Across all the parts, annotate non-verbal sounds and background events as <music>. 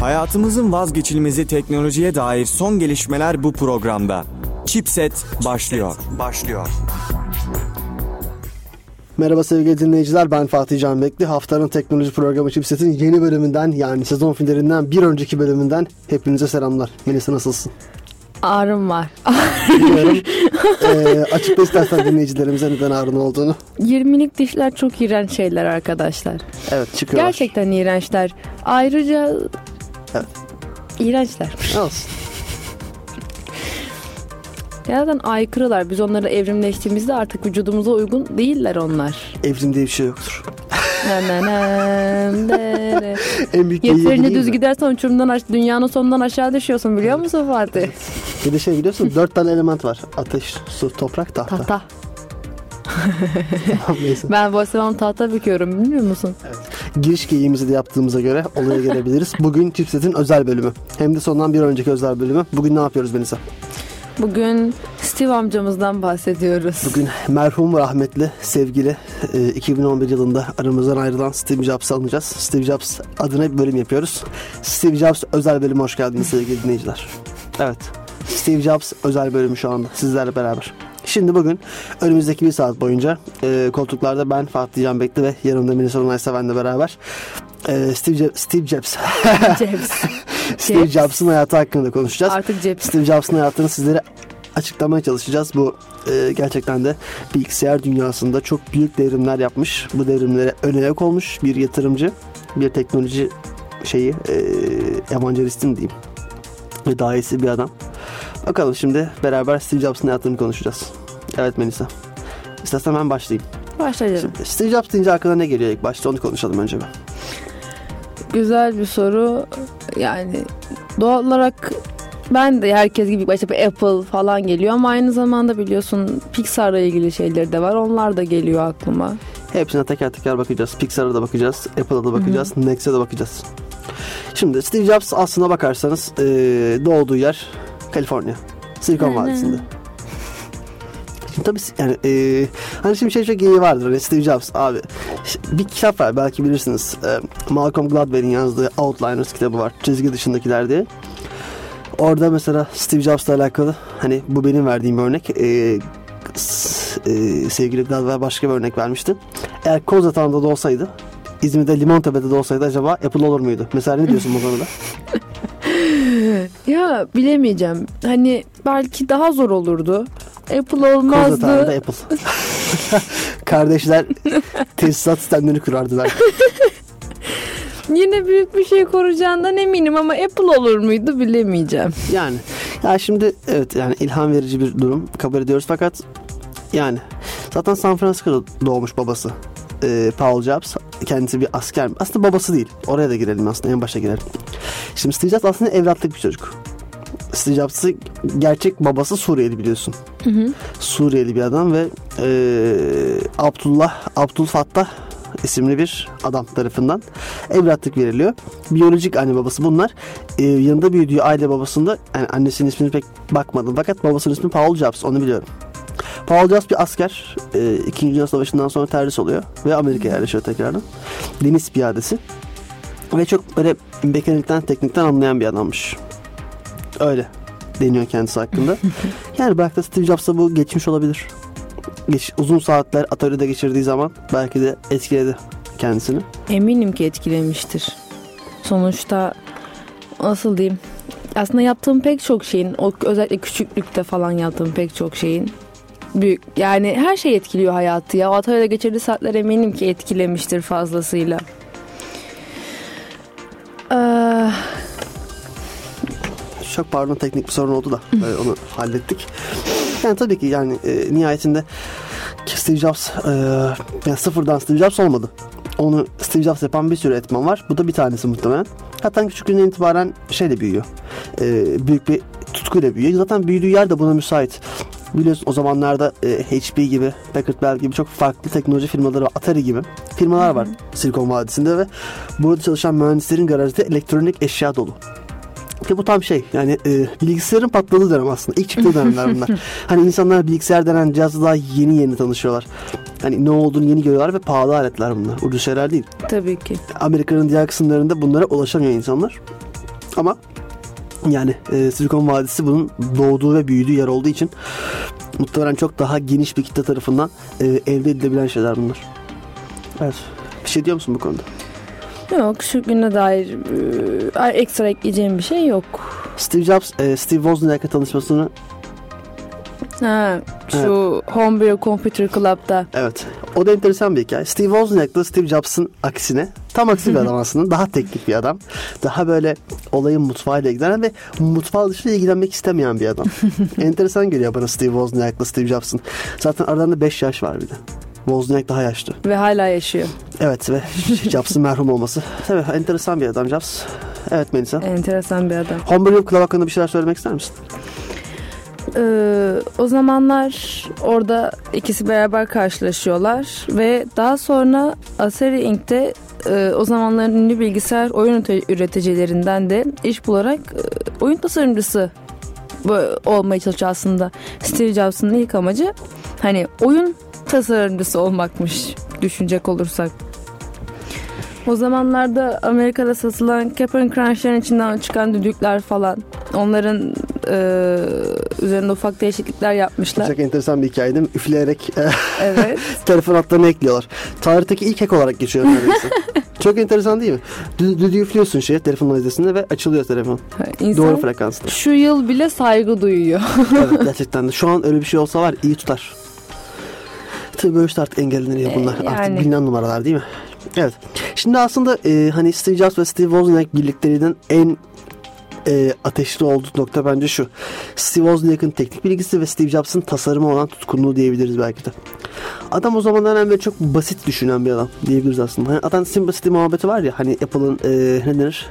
Hayatımızın vazgeçilmezi teknolojiye dair son gelişmeler bu programda. Chipset başlıyor. Başlıyor. Merhaba sevgili dinleyiciler ben Fatih Can Bekli. Haftanın teknoloji programı Chipset'in yeni bölümünden yani sezon finalinden bir önceki bölümünden hepinize selamlar. Melisa nasılsın? Ağrım var. Bilmiyorum. <laughs> ee, açıkla istersen dinleyicilerimize neden ağrın olduğunu. 20'lik dişler çok iğrenç şeyler arkadaşlar. Evet çıkıyorlar. Gerçekten iğrençler. Ayrıca Evet. iğrençler. Olsun. Gerçekten aykırılar. Biz onları evrimleştiğimizde artık vücudumuza uygun değiller onlar. Evrim diye bir şey yoktur. En büyük Yeterince düz mi? gidersen uçurumdan aş- dünyanın sonundan aşağı düşüyorsun biliyor musun Fatih? Bir de şey biliyorsun dört tane element var. Ateş, su, toprak, tahta. Tahta. <laughs> Ben Volkswagen tahta büküyorum bilmiyor musun? Giriş geyiğimizi de yaptığımıza göre olaya gelebiliriz. <laughs> Bugün Chipset'in özel bölümü. Hem de sondan bir önceki özel bölümü. Bugün ne yapıyoruz Melisa? Bugün Steve amcamızdan bahsediyoruz. Bugün merhum rahmetli sevgili e, 2011 yılında aramızdan ayrılan Steve Jobs'ı alacağız. Steve Jobs adına bir bölüm yapıyoruz. Steve Jobs özel bölümü hoş geldiniz sevgili dinleyiciler. Evet. Steve Jobs özel bölümü şu anda sizlerle beraber. Şimdi bugün önümüzdeki bir saat boyunca e, koltuklarda ben Fatih Can Bekli ve yanımda Onay Seven'le beraber e, Steve, Jo- Steve Jobs <laughs> Jebs. <laughs> Steve Jobs. Jobs'ın hayatı hakkında konuşacağız. Artık Jebs. Steve Jobs'ın hayatını sizlere açıklamaya çalışacağız. Bu e, gerçekten de bilgisayar dünyasında çok büyük devrimler yapmış. Bu devrimlere öne ayak olmuş bir yatırımcı, bir teknoloji şeyi, e, evangelistin diyeyim. Ve dahisi bir adam. Bakalım şimdi beraber Steve Jobs'ın hayatını konuşacağız. Evet Melisa. İstersen ben başlayayım. Başlayalım. Şimdi Steve Jobs deyince aklına ne geliyor ilk başta onu konuşalım önce bir. Güzel bir soru. Yani doğal olarak ben de herkes gibi başta bir Apple falan geliyor ama aynı zamanda biliyorsun Pixar'la ilgili şeyleri de var. Onlar da geliyor aklıma. Hepsine teker teker bakacağız. Pixar'a da bakacağız. Apple'a da bakacağız. Next'e de bakacağız. Şimdi Steve Jobs aslına bakarsanız doğduğu yer Kaliforniya. Silikon. Vadisi'nde. Şimdi tabii yani eee, hani şimdi şey çok iyi vardır hani Steve Jobs abi bir kitap var belki bilirsiniz Eee, Malcolm Gladwell'in yazdığı Outliners kitabı var çizgi dışındakiler diye orada mesela Steve Jobs'la alakalı hani bu benim verdiğim örnek s- eee, sevgili Gladwell başka bir örnek vermişti eğer Kozatağı'nda da olsaydı İzmir'de Limontepe'de de olsaydı acaba Apple olur muydu? Mesela ne diyorsun bu konuda? <laughs> Ya bilemeyeceğim. Hani belki daha zor olurdu. Apple Kozatağı'nda olmazdı. Apple. <laughs> Kardeşler tesisat sistemleri kurardılar. <laughs> Yine büyük bir şey koruyacağından eminim ama Apple olur muydu bilemeyeceğim. Yani ya şimdi evet yani ilham verici bir durum kabul ediyoruz fakat yani zaten San Francisco'da doğmuş babası. Ee, Paul Jobs kendisi bir asker aslında babası değil oraya da girelim aslında en başa girelim şimdi Steve Jobs aslında evlatlık bir çocuk Steve Jobs'ı gerçek babası Suriyeli biliyorsun Hı hı. Suriyeli bir adam ve e, Abdullah Abdülfattah isimli bir adam tarafından evlatlık veriliyor. Biyolojik anne babası bunlar. E, yanında büyüdüğü aile babasında yani annesinin ismini pek bakmadım fakat babasının ismi Paul Jobs onu biliyorum. Paul Jobs bir asker. E, İkinci Dünya Savaşı'ndan sonra terhis oluyor ve Amerika'ya yerleşiyor tekrardan. Deniz piyadesi. Ve çok böyle mekanikten, teknikten anlayan bir adammış. Öyle deniyor kendisi hakkında. <laughs> Yani belki de Steve Jobs'a bu geçmiş olabilir. Geç, uzun saatler atölyede geçirdiği zaman belki de etkiledi kendisini. Eminim ki etkilemiştir. Sonuçta nasıl diyeyim? Aslında yaptığım pek çok şeyin, o özellikle küçüklükte falan yaptığım pek çok şeyin büyük yani her şey etkiliyor hayatı ya. O atölyede geçirdiği saatler eminim ki etkilemiştir fazlasıyla. Ee, Çok pardon teknik bir sorun oldu da e, onu hallettik. Yani tabii ki yani e, nihayetinde Steve Jobs e, yani sıfırdan Steve Jobs olmadı. Onu Steve Jobs yapan bir sürü etman var. Bu da bir tanesi muhtemelen. Hatta küçüklüğünden itibaren şeyle büyüyor. E, büyük bir tutkuyla büyüyor. Zaten büyüdüğü yer de buna müsait. Biliyorsun o zamanlarda e, HP gibi, Packard Bell gibi çok farklı teknoloji firmaları, var. Atari gibi firmalar var Silikon Vadisi'nde ve burada çalışan mühendislerin garajda elektronik eşya dolu. Ve bu tam şey yani e, bilgisayarın patladığı dönem aslında. İlk çıktığı dönemler bunlar. <laughs> hani insanlar bilgisayar denen cihazla daha yeni yeni tanışıyorlar. Hani ne olduğunu yeni görüyorlar ve pahalı aletler bunlar. Ucuz şeyler değil. tabii ki. Amerika'nın diğer kısımlarında bunlara ulaşamıyor insanlar. Ama yani e, Silikon Vadisi bunun doğduğu ve büyüdüğü yer olduğu için muhtemelen çok daha geniş bir kitle tarafından e, elde edilebilen şeyler bunlar. Evet. Bir şey diyor musun bu konuda? Yok küçüklüğüne dair e, ekstra ekleyeceğim bir şey yok. Steve Jobs, e, Steve Wozniak'la tanışmasını Ha, şu Homebrew Computer Club'da. Evet. O da enteresan bir hikaye. Steve Wozniak'la Steve Jobs'ın aksine tam aksi bir adam aslında. Daha teknik bir adam. Daha böyle olayın mutfağıyla ilgilenen ve mutfağı dışında ilgilenmek istemeyen bir adam. <laughs> enteresan geliyor bana Steve Wozniak'la Steve Jobs'ın. Zaten aralarında 5 yaş var bir de. Wozniak daha yaşlı. Ve hala yaşıyor. Evet ve <laughs> Jobs'ın merhum olması. Tabii enteresan bir adam Jobs. Evet Melisa. Enteresan bir adam. Homebrew Club hakkında bir şeyler söylemek ister misin? Ee, o zamanlar orada ikisi beraber karşılaşıyorlar ve daha sonra Atari Inc.'te e, o zamanların ünlü bilgisayar oyun üreticilerinden de iş bularak e, oyun tasarımcısı olmaya çalışıyor aslında. Steve Jobs'ın ilk amacı hani oyun tasarımcısı olmakmış düşünecek olursak. O zamanlarda Amerika'da satılan Cap'n Crunch'ların içinden çıkan düdükler falan onların e, üzerinde ufak değişiklikler yapmışlar. Çok enteresan bir hikaye değil mi? Üfleyerek e, evet. <laughs> telefon hatlarını ekliyorlar. Tarihteki ilk hack olarak geçiyor neredeyse. <laughs> Çok enteresan değil mi? Dü düdüğü üflüyorsun şey telefon valizesinde ve açılıyor telefon. İnsan Doğru frekansta. Şu yıl bile saygı duyuyor. evet <laughs> gerçekten de. Şu an öyle bir şey olsa var iyi tutar. Tabii böyle işte artık engellenir bunlar. Ee, yani. Artık bilinen numaralar değil mi? Evet. Şimdi aslında e, hani Steve Jobs ve Steve Wozniak birlikteliğinin en e, ateşli olduğu nokta bence şu. Steve Wozniak'ın teknik bilgisi ve Steve Jobs'ın tasarımı olan tutkunluğu diyebiliriz belki de. Adam o zamandan beri çok basit düşünen bir adam diyebiliriz aslında. Hani adam simplicity muhabbeti var ya hani Apple'ın e, ne denir?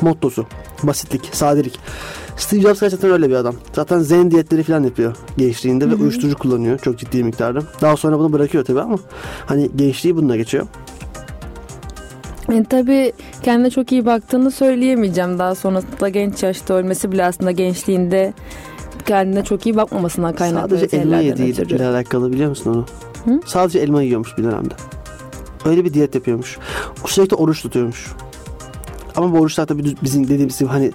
Mottosu. Basitlik, sadelik. Steve Jobs gerçekten öyle bir adam. Zaten zen diyetleri falan yapıyor gençliğinde ve uyuşturucu kullanıyor çok ciddi miktarda. Daha sonra bunu bırakıyor tabii ama hani gençliği bununla geçiyor. E, tabii kendine çok iyi baktığını söyleyemeyeceğim. Daha sonrasında genç yaşta ölmesi bile aslında gençliğinde kendine çok iyi bakmamasına kaynaklı. Sadece elma yediğiyle alakalı biliyor musun onu? Hı? Sadece elma yiyormuş bir dönemde. Öyle bir diyet yapıyormuş. Sürekli oruç tutuyormuş. Ama bu oruçlar tabii bizim dediğimiz gibi hani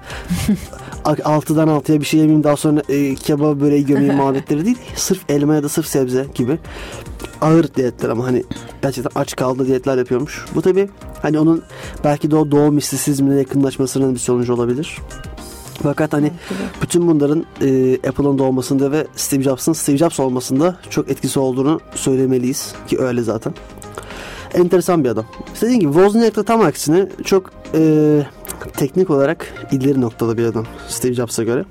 <laughs> 6'dan 6'ya bir şey yemeyeyim daha sonra e, kebap böreği gömeyim <laughs> muhabbetleri değil. Sırf elma ya da sırf sebze gibi ağır diyetler ama hani gerçekten aç kaldı diyetler yapıyormuş. Bu tabi hani onun belki de o doğu mistisizmine yakınlaşmasının bir sonucu olabilir. Fakat hani bütün bunların e, Apple'ın doğmasında ve Steve Jobs'ın Steve Jobs olmasında çok etkisi olduğunu söylemeliyiz ki öyle zaten. Enteresan bir adam. Dediğim gibi Wozniak'ta tam aksine çok e, teknik olarak ileri noktada bir adam Steve Jobs'a göre.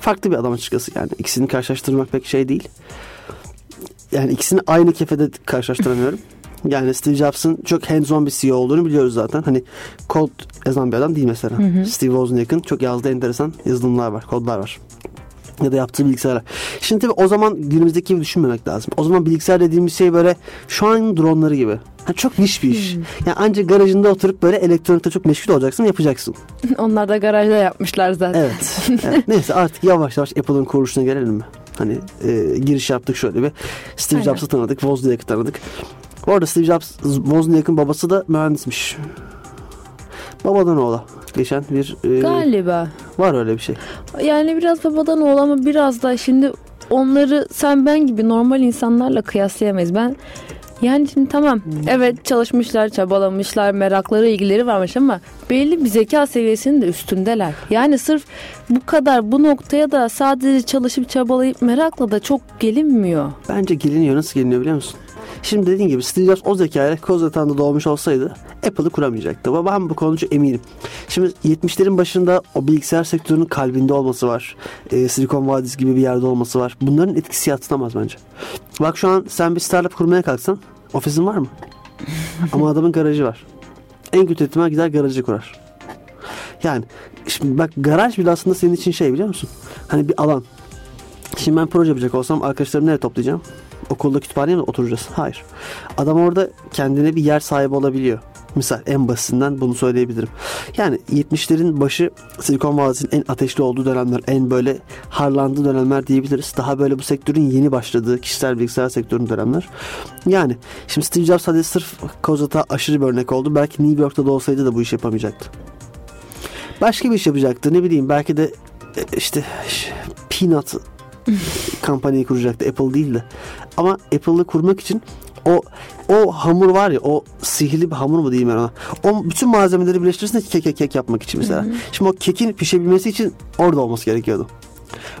Farklı bir adam açıkçası yani ikisini karşılaştırmak pek şey değil. Yani ikisini aynı kefede karşılaştıramıyorum. <laughs> Yani Steve Jobs'ın çok hands-on bir CEO olduğunu biliyoruz zaten. Hani kod yazan bir adam değil mesela. Hı hı. Steve Wozniak'ın çok yazdığı enteresan yazılımlar var, kodlar var. Ya da yaptığı bilgisayarlar. Şimdi tabii o zaman günümüzdeki gibi düşünmemek lazım. O zaman bilgisayar dediğimiz şey böyle şu an dronları gibi. Ha, çok niş bir iş. Hmm. Yani ancak garajında oturup böyle elektronikte çok meşgul olacaksın yapacaksın. <laughs> Onlar da garajda yapmışlar zaten. Evet. <laughs> evet. Neyse artık yavaş yavaş Apple'ın kuruluşuna gelelim mi? Hani e, giriş yaptık şöyle bir. Steve Jobs'ı tanıdık, Wozniak'ı tanıdık. Bu arada Steve Jobs, Wozniak'ın babası da mühendismiş. Babadan oğla. Geçen bir... E, Galiba. Var öyle bir şey. Yani biraz babadan oğla ama biraz da şimdi onları sen ben gibi normal insanlarla kıyaslayamayız. Ben yani şimdi tamam evet çalışmışlar, çabalamışlar, merakları, ilgileri varmış ama belli bir zeka seviyesinin de üstündeler. Yani sırf bu kadar bu noktaya da sadece çalışıp çabalayıp merakla da çok gelinmiyor. Bence geliniyor. Nasıl geliniyor biliyor musun? Şimdi dediğin gibi Steve Jobs o zekayla Kozatan'da doğmuş olsaydı Apple'ı kuramayacaktı. Ama ben bu konuda eminim. Şimdi 70'lerin başında o bilgisayar sektörünün kalbinde olması var. Ee, Silikon Vadisi gibi bir yerde olması var. Bunların etkisi yatsınamaz bence. Bak şu an sen bir startup kurmaya kalksan ofisin var mı? <laughs> Ama adamın garajı var. En kötü ihtimal gider garajı kurar. Yani şimdi bak garaj bile aslında senin için şey biliyor musun? Hani bir alan. Şimdi ben proje yapacak olsam arkadaşlarımı nereye toplayacağım? Okulda kütüphaneye mi oturacağız? Hayır. Adam orada kendine bir yer sahibi olabiliyor. Misal en basitinden bunu söyleyebilirim. Yani 70'lerin başı Silikon Vadisi'nin en ateşli olduğu dönemler, en böyle harlandığı dönemler diyebiliriz. Daha böyle bu sektörün yeni başladığı kişisel bilgisayar sektörünün dönemler. Yani şimdi Steve Jobs hadi sırf Kozat'a aşırı bir örnek oldu. Belki New York'ta da olsaydı da bu işi yapamayacaktı. Başka bir iş yapacaktı. Ne bileyim belki de e, işte Peanut kampanyayı kuracaktı. Apple değil de. Ama Apple'ı kurmak için o o hamur var ya o sihirli bir hamur mu diyeyim ben ona. O bütün malzemeleri birleştirirsin kek, kek, kek yapmak için mesela. Şimdi o kekin pişebilmesi için orada olması gerekiyordu.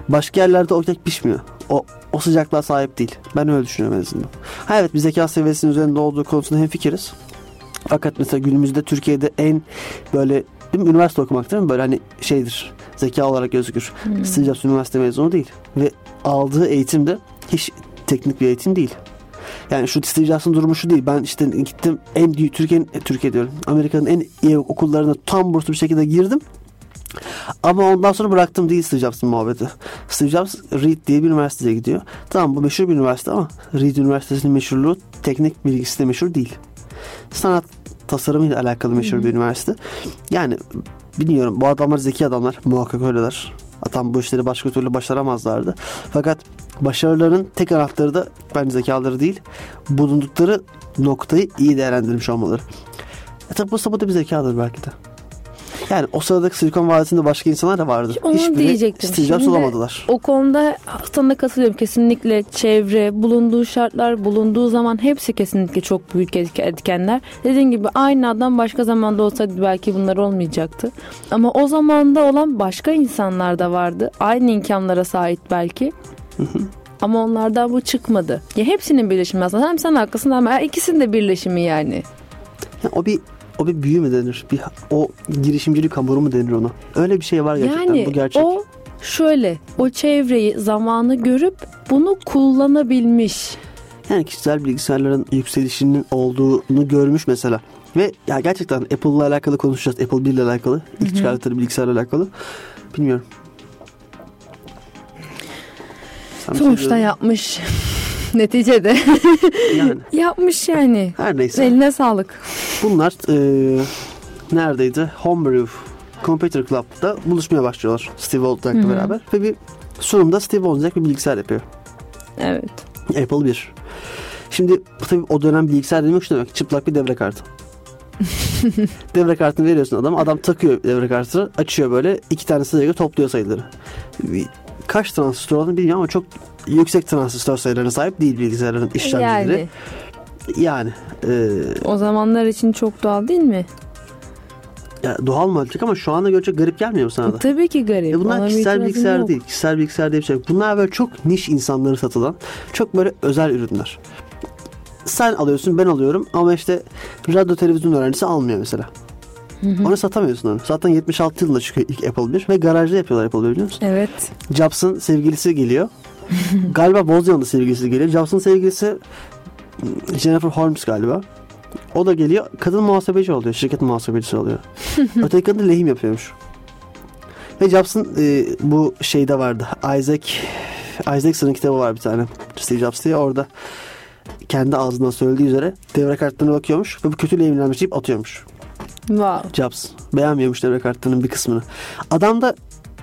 Başka yerlerde o kek pişmiyor. O, o sıcaklığa sahip değil. Ben öyle düşünüyorum en azından. Ha evet bir zeka seviyesinin üzerinde olduğu konusunda hemfikiriz. Fakat mesela günümüzde Türkiye'de en böyle değil mi, üniversite okumak değil mi? Böyle hani şeydir zeka olarak gözükür. Steve Jobs üniversite mezunu değil. Ve aldığı eğitim de hiç teknik bir eğitim değil. Yani şu Steve Jobs'ın durumu şu değil. Ben işte gittim en Türkiye'nin e, Türkiye diyorum. Amerika'nın en iyi okullarına tam burslu bir şekilde girdim. Ama ondan sonra bıraktım değil Steve Jobs'ın muhabbeti. Steve Jobs Reed diye bir üniversiteye gidiyor. Tamam bu meşhur bir üniversite ama Reed Üniversitesi'nin meşhurluğu teknik bilgisi de meşhur değil. Sanat tasarımıyla alakalı meşhur bir üniversite. Yani bilmiyorum bu adamlar zeki adamlar. Muhakkak öyleler. Adam bu işleri başka türlü başaramazlardı. Fakat başarılarının tek anahtarı da bence zekaları değil. Bulundukları noktayı iyi değerlendirmiş olmaları. E tabi bu sapıda bir zekadır belki de. Yani o sıradaki Silikon Vadisi'nde başka insanlar da vardı. Onu Hiçbiri diyecektim. Steve Jobs olamadılar. O konuda sana katılıyorum. Kesinlikle çevre, bulunduğu şartlar, bulunduğu zaman hepsi kesinlikle çok büyük etkenler. Dediğim gibi aynı adam başka zamanda olsaydı belki bunlar olmayacaktı. Ama o zamanda olan başka insanlar da vardı. Aynı imkanlara sahip belki. Ama onlardan bu çıkmadı. Ya hepsinin birleşimi aslında. Hem sen haklısın ama ikisinin de birleşimi yani. Ya o bir o bir büyü mü denir? Bir, o girişimcilik hamuru mu denir ona? Öyle bir şey var gerçekten. Yani bu gerçek. o şöyle o çevreyi zamanı görüp bunu kullanabilmiş. Yani kişisel bilgisayarların yükselişinin olduğunu görmüş mesela. Ve ya gerçekten Apple'la alakalı konuşacağız. Apple 1 ile alakalı. İlk çıkarttığı bilgisayarla alakalı. Bilmiyorum. Şey Sonuçta yapmış. <laughs> Neticede Yani yapmış yani. her neyse. Eline sağlık. Bunlar e, neredeydi? Homebrew Computer Club'da buluşmaya başlıyorlar Steve Wozniak'la beraber. Ve bir sunumda Steve Wozniak bir bilgisayar yapıyor. Evet. Apple 1. Şimdi tabii o dönem bilgisayar demek şu demek. Çıplak bir devre kartı. <laughs> devre kartını veriyorsun adama. Adam takıyor devre kartını. Açıyor böyle. iki tane sırayla topluyor sayıları. Kaç transistör olduğunu bilmiyorum ama çok yüksek transistör sayılarına sahip değil bilgisayarların işlemcileri. Yani Yani. e, o zamanlar için çok doğal değil mi? ya doğal mı olacak ama şu anda görecek garip gelmiyor mu sana da? Tabii ki garip. E bunlar Ona kişisel bilgisayar yok. değil. Kişisel bilgisayar diye bir şey yok. Bunlar böyle çok niş insanları satılan, çok böyle özel ürünler. Sen alıyorsun, ben alıyorum ama işte radyo televizyon öğrencisi almıyor mesela. Onu satamıyorsun onu. Zaten 76 yılında çıkıyor ilk Apple 1 ve garajda yapıyorlar Apple 1 biliyor musun? Evet. Jobs'ın sevgilisi geliyor. Galiba Wozniak'ın da sevgilisi geliyor. Jobs'ın sevgilisi hmm, Jennifer Holmes galiba. O da geliyor. Kadın muhasebeci oluyor. Şirket muhasebecisi oluyor. <laughs> Öteki kadın da lehim yapıyormuş. Ve Jobs'ın e, bu şeyde vardı. Isaac Isaacson'ın kitabı var bir tane. Steve Jobs diye orada kendi ağzından söylediği üzere devre kartlarına bakıyormuş ve bu kötü lehimlenmiş deyip atıyormuş. Wow. Jobs. Beğenmiyormuş devre kartlarının bir kısmını. Adamda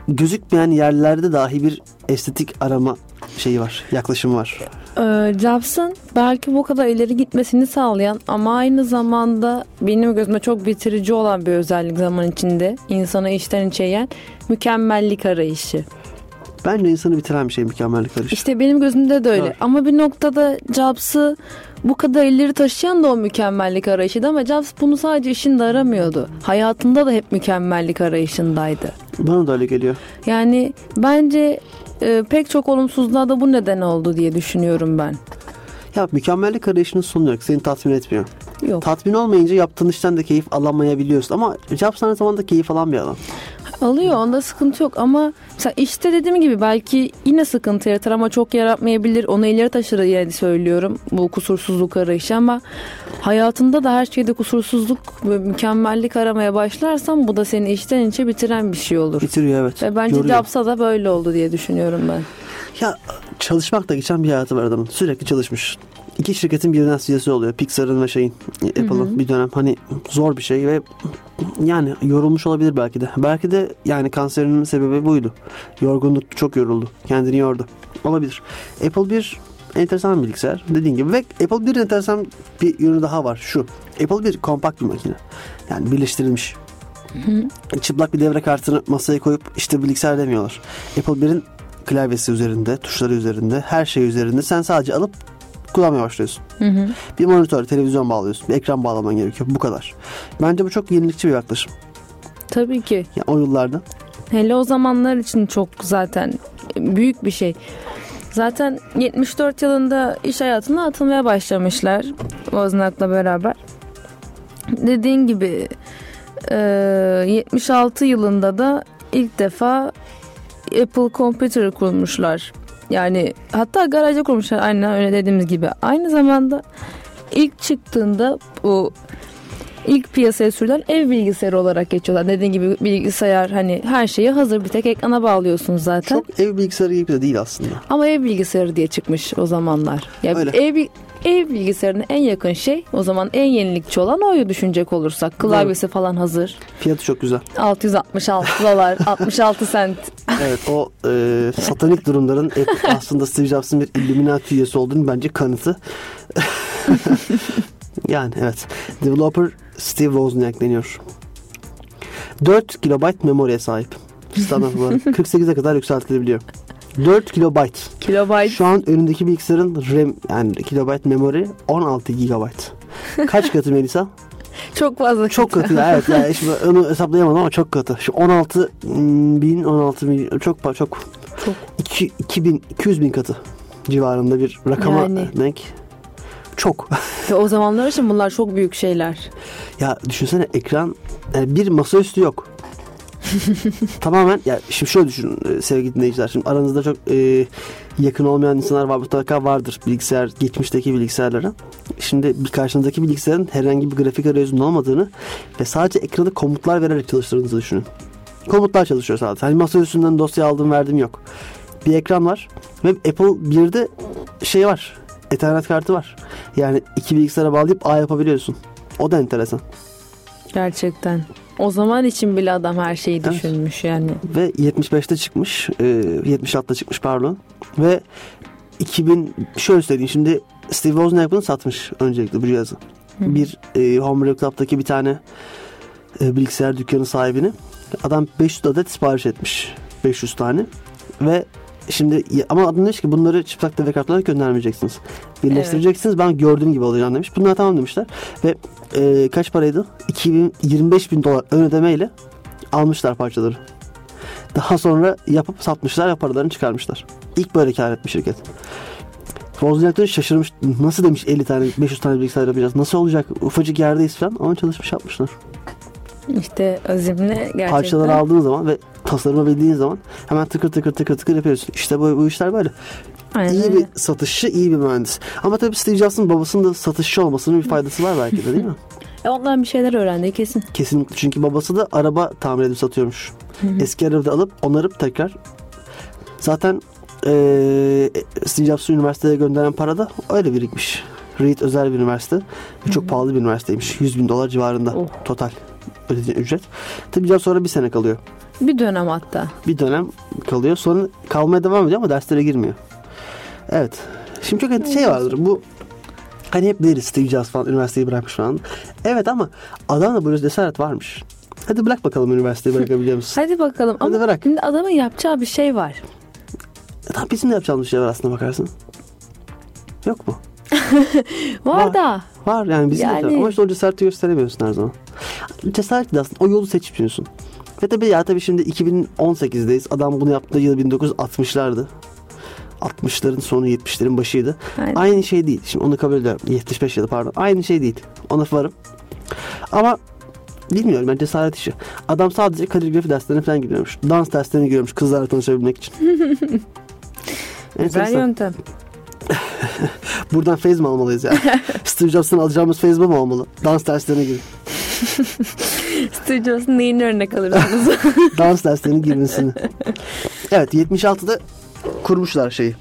gözükmeyen yerlerde dahi bir estetik arama şeyi var. Yaklaşımı var. Ee, Jobs'ın belki bu kadar ileri gitmesini sağlayan ama aynı zamanda benim gözümde çok bitirici olan bir özellik zaman içinde insanı içten içe yiyen mükemmellik arayışı. Bence insanı bitiren bir şey mükemmellik arayışı. İşte benim gözümde de öyle. Evet. Ama bir noktada Jobs'ı bu kadar ileri taşıyan da o mükemmellik arayışıydı ama Jobs bunu sadece işinde aramıyordu. Hayatında da hep mükemmellik arayışındaydı. Bana da öyle geliyor. Yani bence e, pek çok olumsuzluğa da bu neden oldu diye düşünüyorum ben. Ya mükemmellik arayışının sonu yok. Seni tatmin etmiyor. Yok. Tatmin olmayınca yaptığın işten de keyif alamayabiliyorsun. Ama Jobs aynı zamanda keyif alan bir adam. Alıyor onda sıkıntı yok ama mesela işte dediğim gibi belki yine sıkıntı yaratır ama çok yaratmayabilir. Onu ileri taşır yani söylüyorum bu kusursuzluk arayışı ama hayatında da her şeyde kusursuzluk ve mükemmellik aramaya başlarsan bu da seni içten içe bitiren bir şey olur. Bitiriyor evet. Ve bence. Jobs'a da böyle oldu diye düşünüyorum ben. Ya çalışmakla geçen bir hayatı var adamın. Sürekli çalışmış. İki şirketin birden CEO'su oluyor. Pixar'ın ve şeyin Apple'ın bir dönem. Hani zor bir şey ve yani yorulmuş olabilir belki de. Belki de yani kanserinin sebebi buydu. Yorgunluk çok yoruldu. Kendini yordu. Olabilir. Apple bir enteresan bir bilgisayar. Dediğin gibi. Ve Apple bir enteresan bir yönü daha var. Şu. Apple bir kompakt bir makine. Yani birleştirilmiş. Çıplak bir devre kartını masaya koyup işte bilgisayar demiyorlar. Apple 1'in klavyesi üzerinde, tuşları üzerinde, her şey üzerinde. Sen sadece alıp kullanmaya başlıyorsun. Hı hı. Bir monitör, televizyon bağlıyorsun. Bir ekran bağlaman gerekiyor. Bu kadar. Bence bu çok yenilikçi bir yaklaşım. Tabii ki. Yani o yıllarda. Hele o zamanlar için çok zaten büyük bir şey. Zaten 74 yılında iş hayatına atılmaya başlamışlar Woznak'la beraber. Dediğin gibi e, 76 yılında da ilk defa Apple Computer'ı kurmuşlar. Yani hatta garaja kurmuşlar aynen öyle dediğimiz gibi. Aynı zamanda ilk çıktığında bu ilk piyasaya sürülen ev bilgisayarı olarak geçiyorlar. Dediğin gibi bilgisayar hani her şeyi hazır bir tek ekrana bağlıyorsun zaten. Çok ev bilgisayarı gibi de değil aslında. Ama ev bilgisayarı diye çıkmış o zamanlar. Ya Öyle. ev ev bilgisayarına en yakın şey o zaman en yenilikçi olan oyu düşünecek olursak. Klavyesi falan hazır. Fiyatı çok güzel. 666 dolar, <laughs> 66 sent. Evet o e, satanik durumların Apple aslında Steve Jobs'ın bir Illuminati üyesi olduğunu bence kanıtı. <laughs> yani evet. Developer Steve Wozniak deniyor. 4 kilobayt memoriye sahip. Standart olarak <laughs> 48'e kadar yükseltilebiliyor. 4 kilobayt. Kilobayt. Şu an önündeki bilgisayarın RAM yani kilobayt memori 16 gigabayt. Kaç katı Melisa? <laughs> Çok fazla. Çok katı evet. Yani <laughs> şimdi onu hesaplayamadım ama çok katı. Şu 16 bin 16 bin çok çok Çok. 2, 2000 200 bin katı civarında bir rakama Yani. denk. Çok. Ve o zamanlar için bunlar çok büyük şeyler. ya düşünsene ekran yani bir masaüstü yok. <laughs> Tamamen ya şimdi şöyle düşünün e, sevgili dinleyiciler. Şimdi aranızda çok e, yakın olmayan insanlar var mutlaka vardır bilgisayar geçmişteki bilgisayarlara. Şimdi bir karşınızdaki bilgisayarın herhangi bir grafik arayüzünün olmadığını ve sadece ekranda komutlar vererek çalıştığınızı düşünün. Komutlar çalışıyor sadece. Hani masa üstünden dosya aldım verdim yok. Bir ekran var ve Apple 1'de şey var. Ethernet kartı var. Yani iki bilgisayara bağlayıp ağ yapabiliyorsun. O da enteresan. Gerçekten. O zaman için bile adam her şeyi Evet. düşünmüş yani. Ve 75'te çıkmış. E, 76'da çıkmış pardon. Ve 2000 şöyle söyleyeyim şimdi Steve Wozniak bunu satmış öncelikle bu cihazı. Hı. Bir e, Home Club'daki bir tane e, bilgisayar dükkanı sahibini. Adam 500 adet sipariş etmiş. 500 tane. Ve şimdi ama adam demiş ki bunları çıplak devre kartlarına göndermeyeceksiniz. Birleştireceksiniz ben gördüğüm gibi olacağım demiş. Bunlar tamam demişler. Ve e, kaç paraydı? 2000, 25 bin dolar ön ödemeyle almışlar parçaları. Daha sonra yapıp satmışlar ve paralarını çıkarmışlar. İlk böyle kar etmiş şirket. Da şaşırmış. Nasıl demiş 50 tane 500 tane bilgisayar yapacağız. Nasıl olacak? Ufacık yerdeyiz falan. Ama çalışmış yapmışlar. İşte azimle gerçekten. Parçaları aldığın zaman ve tasarımı bildiğin zaman hemen tıkır tıkır tıkır tıkır yapıyorsun. İşte bu, bu işler böyle. Aynen İyi bir satışçı, iyi bir mühendis. Ama tabii Steve Jobs'ın babasının da satışçı olmasının bir faydası var belki de değil mi? <laughs> E ondan bir şeyler öğrendi kesin. Kesinlikle. Çünkü babası da araba tamir edip satıyormuş. Eski arabayı alıp onarıp tekrar. Zaten eee Steve Jobs'u üniversiteye gönderen para da öyle birikmiş. Reed özel bir üniversite. Ve çok pahalı bir üniversiteymiş. 100 bin dolar civarında Oh. total ücret. Tabii Jobs sonra bir sene kalıyor. Bir dönem hatta. Bir dönem kalıyor. Sonra kalmaya devam ediyor ama derslere girmiyor. Evet. Şimdi çok şey vardır. Bu hani hep deriz Steve Jobs falan üniversiteyi bırakmış falan. Evet ama adamda böyle cesaret varmış. Hadi bırak bakalım üniversiteyi bırakabiliyor musun? <laughs> Hadi bakalım Hadi ama bırak. şimdi adamın yapacağı bir şey var. E, Tamam bizim de yapacağımız şey var aslında bakarsın. Yok mu? <laughs> Var, Var. da. Var yani bizim de Yani- yapacağımız. Ama işte o cesareti gösteremiyorsun her zaman. Cesaret de aslında o yolu seçmiyorsun. Ve tabii ya tabii şimdi 2018'deyiz. Adam bunu yaptığı yıl 1960'lardı. 60'ların sonu 70'lerin başıydı. Aynen. Aynı şey değil. Şimdi onu kabul ediyorum. 75 yılı pardon. Aynı şey değil. Ona varım. Ama bilmiyorum ben cesaret işi. Adam sadece kaligrafi derslerine falan gidiyormuş. Dans derslerine giriyormuş kızlarla tanışabilmek için. <laughs> Güzel yöntem. <laughs> Buradan feyz mi almalıyız ya? <laughs> Steve Jobs'tan alacağımız feyz bu mu olmalı? Dans derslerine girin. <laughs> Steve Jobs'un neyini örnek alırsınız? <laughs> Dans derslerine girmesini. Evet 76'da kurmuşlar şeyi.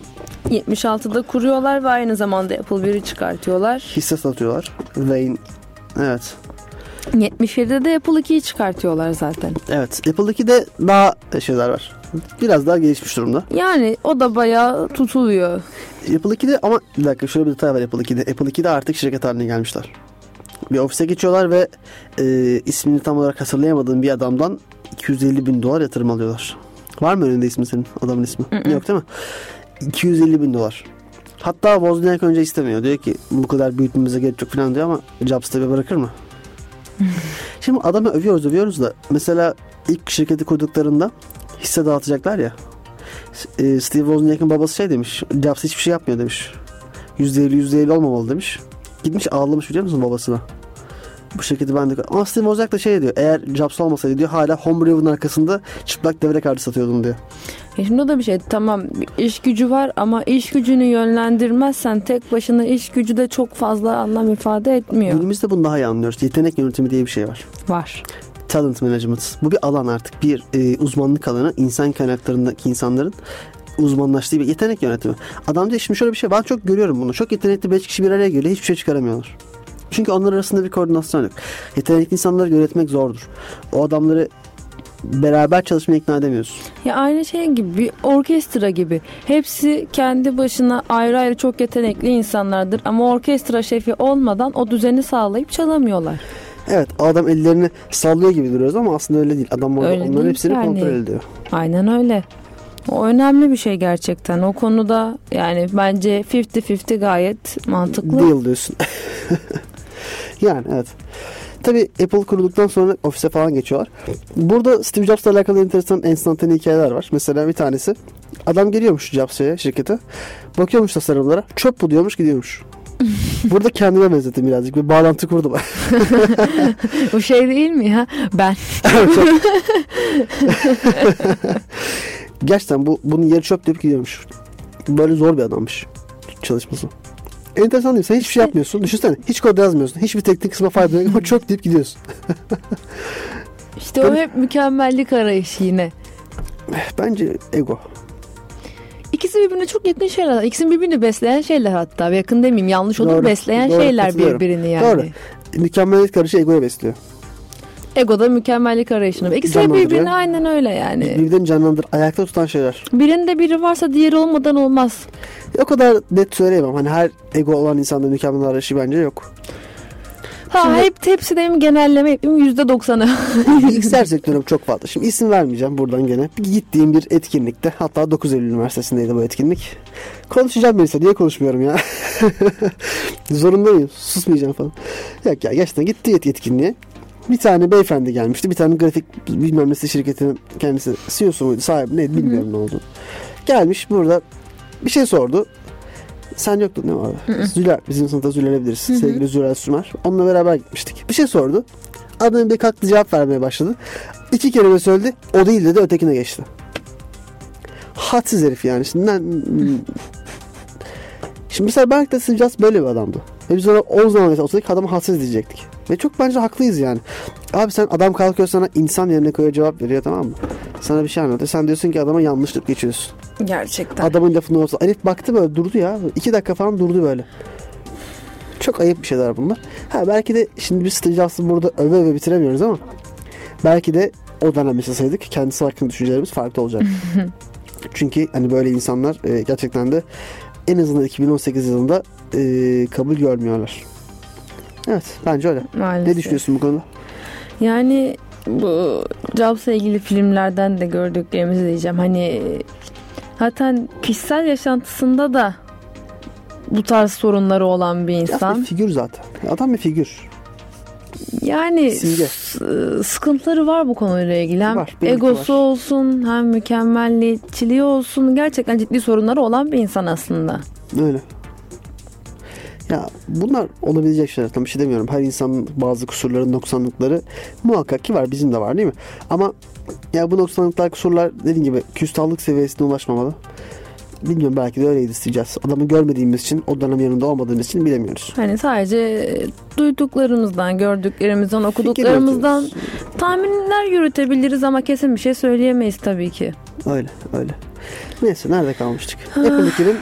76'da kuruyorlar ve aynı zamanda Apple 1'i çıkartıyorlar. Hisse satıyorlar. Wayne. Evet. 77'de de Apple 2'yi çıkartıyorlar zaten. Evet. Apple'daki de daha şeyler var. Biraz daha gelişmiş durumda. Yani o da bayağı tutuluyor. Apple 2'de ama bir dakika şöyle bir detay var Apple 2'de. Apple 2'de artık şirket haline gelmişler. Bir ofise geçiyorlar ve e, ismini tam olarak hatırlayamadığım bir adamdan 250 bin dolar yatırım alıyorlar. Var mı önünde ismi senin adamın ismi? Yok değil mi? 250 bin dolar. Hatta Wozniak önce istemiyor. Diyor ki bu kadar büyütmemize gerek yok falan diyor ama Jobs tabi bırakır mı? <laughs> Şimdi adamı övüyoruz övüyoruz da mesela ilk şirketi kurduklarında hisse dağıtacaklar ya. E, Steve Wozniak'ın babası şey demiş. Jobs hiçbir şey yapmıyor demiş. %50 %50 olmamalı demiş. Gitmiş ağlamış biliyor musun babasına? Bu şirketi ben de... Ama Steve Wozniak da şey diyor. Eğer Jobs olmasaydı diyor hala Homebrew'un arkasında çıplak devre kartı satıyordum diyor. E şimdi o da bir şey tamam iş gücü var ama iş gücünü yönlendirmezsen tek başına iş gücü de çok fazla anlam ifade etmiyor. Günümüzde bunu daha iyi anlıyoruz. Yetenek yönetimi diye bir şey var. Var. Talent management. Bu bir alan artık. Bir e, uzmanlık alanı. insan kaynaklarındaki insanların uzmanlaştığı bir yetenek yönetimi. Adam diyor şimdi şöyle bir şey. Ben çok görüyorum bunu. Çok yetenekli 5 kişi bir araya geliyor. Hiçbir şey çıkaramıyorlar. Çünkü onlar arasında bir koordinasyon yok. Yetenekli insanları yönetmek zordur. O adamları beraber çalışmaya ikna edemiyorsun. Ya aynı şey gibi bir orkestra gibi. Hepsi kendi başına ayrı ayrı çok yetenekli insanlardır ama orkestra şefi olmadan o düzeni sağlayıp çalamıyorlar. Evet o adam ellerini sallıyor gibi duruyoruz ama aslında öyle değil. Adam orada Öyle onların değil hepsini yani. kontrol ediyor. Aynen öyle. O önemli bir şey gerçekten. O konuda yani bence 50-50 gayet mantıklı. Deal diyorsun. <laughs> yani evet. Tabii Apple kurulduktan sonra ofise falan geçiyorlar. Burada Steve Jobs'la alakalı enteresan enstantane hikayeler var. Mesela bir tanesi adam geliyormuş Jobs şeye, şirkete. Bakıyormuş tasarımlara. Çöp bu diyormuş gidiyormuş. <laughs> Burada kendime benzettim birazcık. Bir bağlantı kurdum. <laughs> Bu şey değil mi ya? Ben. Gerçekten bu bunun yeri çöp deyip gidiyormuş. Böyle zor bir adammış çalışması. Enteresan değil mi? Sen hiçbir şey yapmıyorsun. Düşünsene. Hiç kod yazmıyorsun. Hiçbir teknik kısma fayda yok ama çöp deyip gidiyorsun. <laughs> İşte o hep mükemmellik arayışı yine. Bence ego. İkisi birbirine çok yakın şeyler. İkisini birbirini besleyen şeyler hatta. Yakın demeyeyim yanlış olur. Doğru, besleyen doğru, şeyler birbirini yani. Doğru. Mükemmeliyet karışı egoya besliyor. Ego da mükemmellik arayışını. İkisi de birbirine aynen öyle yani. Birbirini canlandır, ayakta tutan şeyler. Birinde biri varsa diğeri olmadan olmaz. O kadar net söyleyemem. Hani her ego olan insanda mükemmel arayışı bence yok. Ha Şimdi- hep hepsi mi genelleme yapayım yüzde doksanı. Bilgisayar sektörü çok fazla. Şimdi isim vermeyeceğim buradan gene. Gittiğim bir etkinlikte hatta 9 Eylül Üniversitesi'ndeydi bu etkinlik. Konuşacağım birisi diye konuşmuyorum ya. <laughs> Zorunda mıyım? Susmayacağım falan. Yok ya gerçekten gitti et- etkinliğe. Bir tane beyefendi gelmişti. Bir tane grafik bilmem nesi şirketinin kendisi CEO'su muydu sahibi neydi bilmiyorum ne oldu. Gelmiş burada bir şey sordu. Sen yoktun değil mi abi? Züler. Bizim sınıfta Züler'e biliriz. Sevgili Züler Sümer. Onunla beraber gitmiştik. Bir şey sordu. Adam bir kalktı cevap vermeye başladı. İki kelime söyledi. O değil dedi ötekine geçti. Hadsiz herif yani. Şimdi, ben- Şimdi mesela belki de Jobs böyle bir adamdı. Ve biz ona 10 zaman mesela olsaydık adamı hadsiz diyecektik. Ve çok bence haklıyız yani. Abi sen adam kalkıyor sana insan yerine koyuyor cevap veriyor tamam mı? Sana bir şey anlatıyor. Sen diyorsun ki adama yanlışlık geçiyorsun. Gerçekten. Adamın lafını olsa. Herif baktı böyle durdu ya. İki dakika falan durdu böyle. Çok ayıp bir şeyler bunlar. Ha belki de şimdi Steve Jobs'ı burada öve öve bitiremiyoruz ama belki de o dönem yaşasaydık kendisi hakkında düşüncelerimiz farklı olacak. <laughs> Çünkü hani böyle insanlar e, gerçekten de en azından 2018 yılında e, kabul görmüyorlar. Evet bence öyle. Maalesef. Ne düşünüyorsun bu konuda? Yani bu Jobs'la ilgili filmlerden de gördüklerimizi diyeceğim. Hani zaten kişisel yaşantısında da bu tarz sorunları olan bir Aslında insan. figür zaten. Adam bir figür. Yani Simge. sıkıntıları var bu konuyla ilgili. Hem Var, egosu var. olsun hem mükemmelliyetçiliği olsun. Gerçekten ciddi sorunları olan bir insan aslında. Öyle. Ya bunlar olabilecek şeyler. Tam bir şey demiyorum. Her insanın bazı kusurları, noksanlıkları muhakkak ki var. Bizim de var değil mi? Ama ya bu noksanlıklar, kusurlar dediğim gibi küstahlık seviyesine ulaşmamalı. Bilmiyorum belki de öyleydi Jobs. Adamı görmediğimiz için, o dönem yanında olmadığımız için bilemiyoruz. Hani sadece duyduklarımızdan, gördüklerimizden, okuduklarımızdan tahminler yürütebiliriz ama kesin bir şey söyleyemeyiz tabii ki. Öyle, öyle. Neyse nerede kalmıştık? Apple 2'nin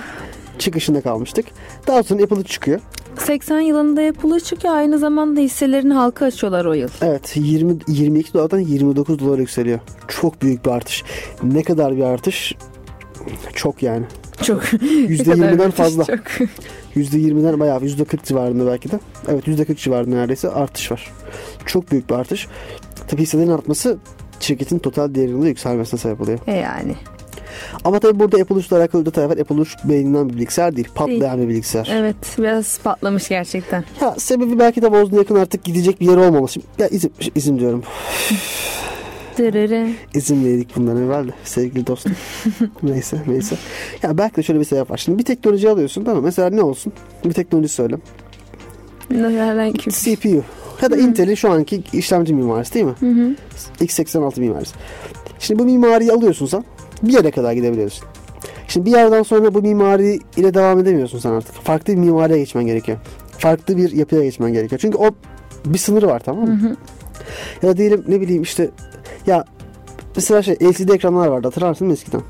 çıkışında kalmıştık. Daha sonra Apple 3 çıkıyor. 80 yılında yapılı çıkıyor. Aynı zamanda hisselerini halka açıyorlar o yıl. Evet 20 22 dolardan 29 dolara yükseliyor. Çok büyük bir artış. Ne kadar bir artış? Çok yani. Çok. <laughs> %20'den fazla. Çok. <laughs> %20'den bayağı %40 civarında belki de. Evet %40 civarında neredeyse artış var. Çok büyük bir artış. Tabii hisselerin artması şirketin total değerinin de yükselmesine sebep oluyor. E yani. Ama tabii burada Apple Watch'la alakalı bir detay var. Apple Watch beğenilen bir bilgisayar değil. Patlayan bir bilgisayar. Evet biraz patlamış gerçekten. Ya sebebi belki de Wozniak'ın artık gidecek bir yeri olmaması. Ya izin, izin diyorum. Dırırı. İzin verdik bundan evvel de sevgili dostum. <laughs> neyse neyse. Ya belki de şöyle bir sebep var. Şimdi bir teknoloji alıyorsun tamam? Mesela ne olsun? Bir teknoloji söyle. CPU. Ya da Intel'in şu anki işlemci mimarisi değil mi? Hı hı. x86 mimarisi. Şimdi bu mimariyi alıyorsun sen. Bir yere kadar gidebiliyorsun. Şimdi bir yerden sonra bu mimari ile devam edemiyorsun sen artık. Farklı bir mimariye geçmen gerekiyor. Farklı bir yapıya geçmen gerekiyor. Çünkü o bir sınırı var tamam mı? Ya da diyelim ne bileyim işte ya mesela şey LCD ekranlar vardı hatırlarsın mı eskiden?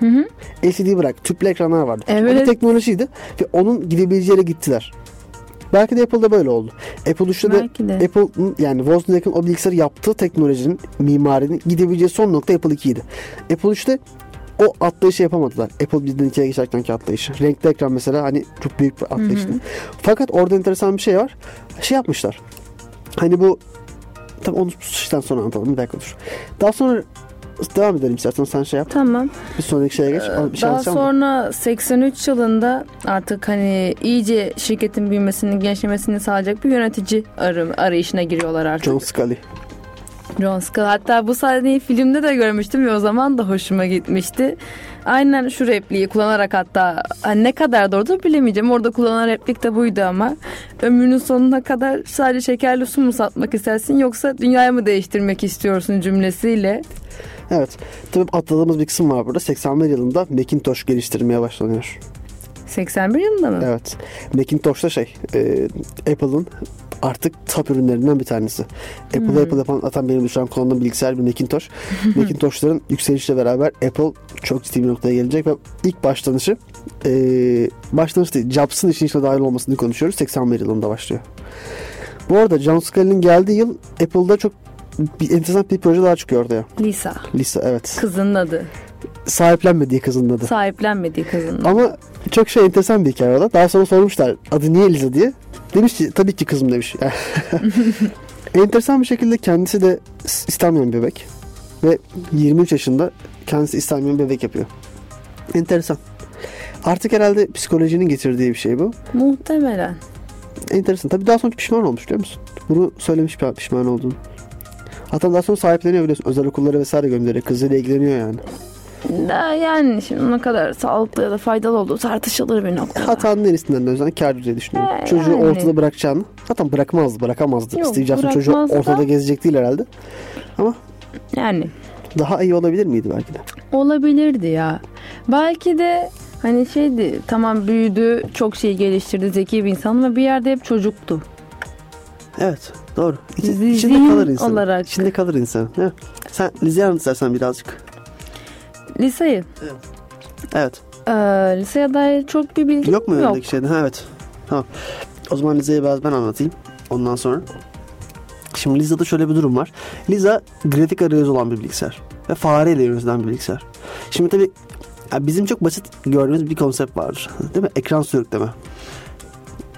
Hı hı. LCD bırak tüplü ekranlar vardı. Evet. O bir teknolojiydi ve onun gidebileceği yere gittiler. Belki de Apple'da böyle oldu. Apple Watch'ta da. Apple'ın yani Wozniak'ın o bilgisayarı yaptığı teknolojinin mimarinin gidebileceği son nokta Apple 2 idi. Apple 3'te o atlayışı yapamadılar. Apple 1'den 2'ye geçerkenki atlayışı. Renkli ekran mesela hani çok büyük bir atlayıştı. Fakat orada enteresan bir şey var. Şey yapmışlar. Hani bu Tamam onu işten sonra anlatalım. Bir dakika dur. Daha sonra devam edelim istersen sen şey yap. Tamam. Bir sonraki şeye geç. Bir şey Daha anlatacağım mı? sonra 83 yılında artık hani iyice şirketin büyümesini, genişlemesini sağlayacak bir yönetici arı, arayışına giriyorlar artık. John Scully. John Scull. Hatta bu sahneyi filmde de görmüştüm ve o zaman da hoşuma gitmişti. Aynen şu repliği kullanarak hatta hani ne kadar doğru bilemeyeceğim. Orada kullanılan replik de buydu ama. Ömrünün sonuna kadar sadece şekerli su mu satmak istersin yoksa dünyayı mı değiştirmek istiyorsun cümlesiyle. Evet. Tabii atladığımız bir kısım var burada. 81 yılında Macintosh geliştirmeye başlanıyor. 81 yılında mı? Evet. Macintosh da şey e, Apple'ın artık top ürünlerinden bir tanesi. Apple'ı Hmm. Apple yapan zaten benim şu an kullandığım bilgisayar bir Macintosh. <laughs> Macintosh'ların yükselişle beraber Apple çok ciddi bir noktaya gelecek ve ilk başlanışı e, başlanış değil Jobs'ın işin içine dahil olmasını konuşuyoruz. 81 yılında başlıyor. Bu arada John Scully'nin geldiği yıl Apple'da çok bir enteresan bir proje daha çıkıyor ortaya. Lisa. Lisa evet. Kızının adı. Sahiplenmediği kızının adı. Sahiplenmediği kızının adı. Ama çok şey enteresan bir hikaye o da. Daha sonra sormuşlar adı niye Liza diye. Demiş ki tabii ki kızım demiş. <laughs> <laughs> enteresan bir şekilde kendisi de istenmeyen bebek. Ve 23 yaşında kendisi istenmeyen bebek yapıyor. Enteresan. Artık herhalde psikolojinin getirdiği bir şey bu. Muhtemelen. Enteresan. Tabii daha sonra pişman olmuş biliyor musun? Bunu söylemiş pi- pişman olduğunu. Hatta daha sonra sahipleniyor biliyorsun. Özel okullara vesaire gönderiyor. Kızıyla ilgileniyor yani. Da yani şimdi ne kadar sağlıklı ya da faydalı olduğu tartışılır bir noktada. Hatanın neresinden dönsen kâr diye düşünüyorum. He, Çocuğu yani. ortada bırakacağını. Zaten bırakmazdı, bırakamazdı. Yok, Steve Jobs'ın çocuğu bırakmaz da. ortada gezecek değil herhalde. Yani Daha iyi olabilir miydi belki de? olabilirdi ya. Belki de hani şeydi tamam büyüdü çok şey geliştirdi zeki bir insan ama bir yerde hep çocuktu. Evet, doğru. İçi, Zihin içinde kalır insan. olarak. İçinde kalır insan. Evet. Sen Lize'yi anlat istersen birazcık. Liseyi. Evet. Ee, liseye dair çok bir bilgim Yok mu yok. önündeki şeyde? Ha, evet. Tamam. O zaman Lize'yi biraz ben anlatayım. Ondan sonra. Şimdi Liza'da şöyle bir durum var. Liza grafik arayüzü olan bir bilgisayar. Ve fareyle yönetilen bir bilgisayar. Şimdi tabii ya bizim çok basit gördüğümüz bir konsept vardır. Değil mi? Ekran sürükleme.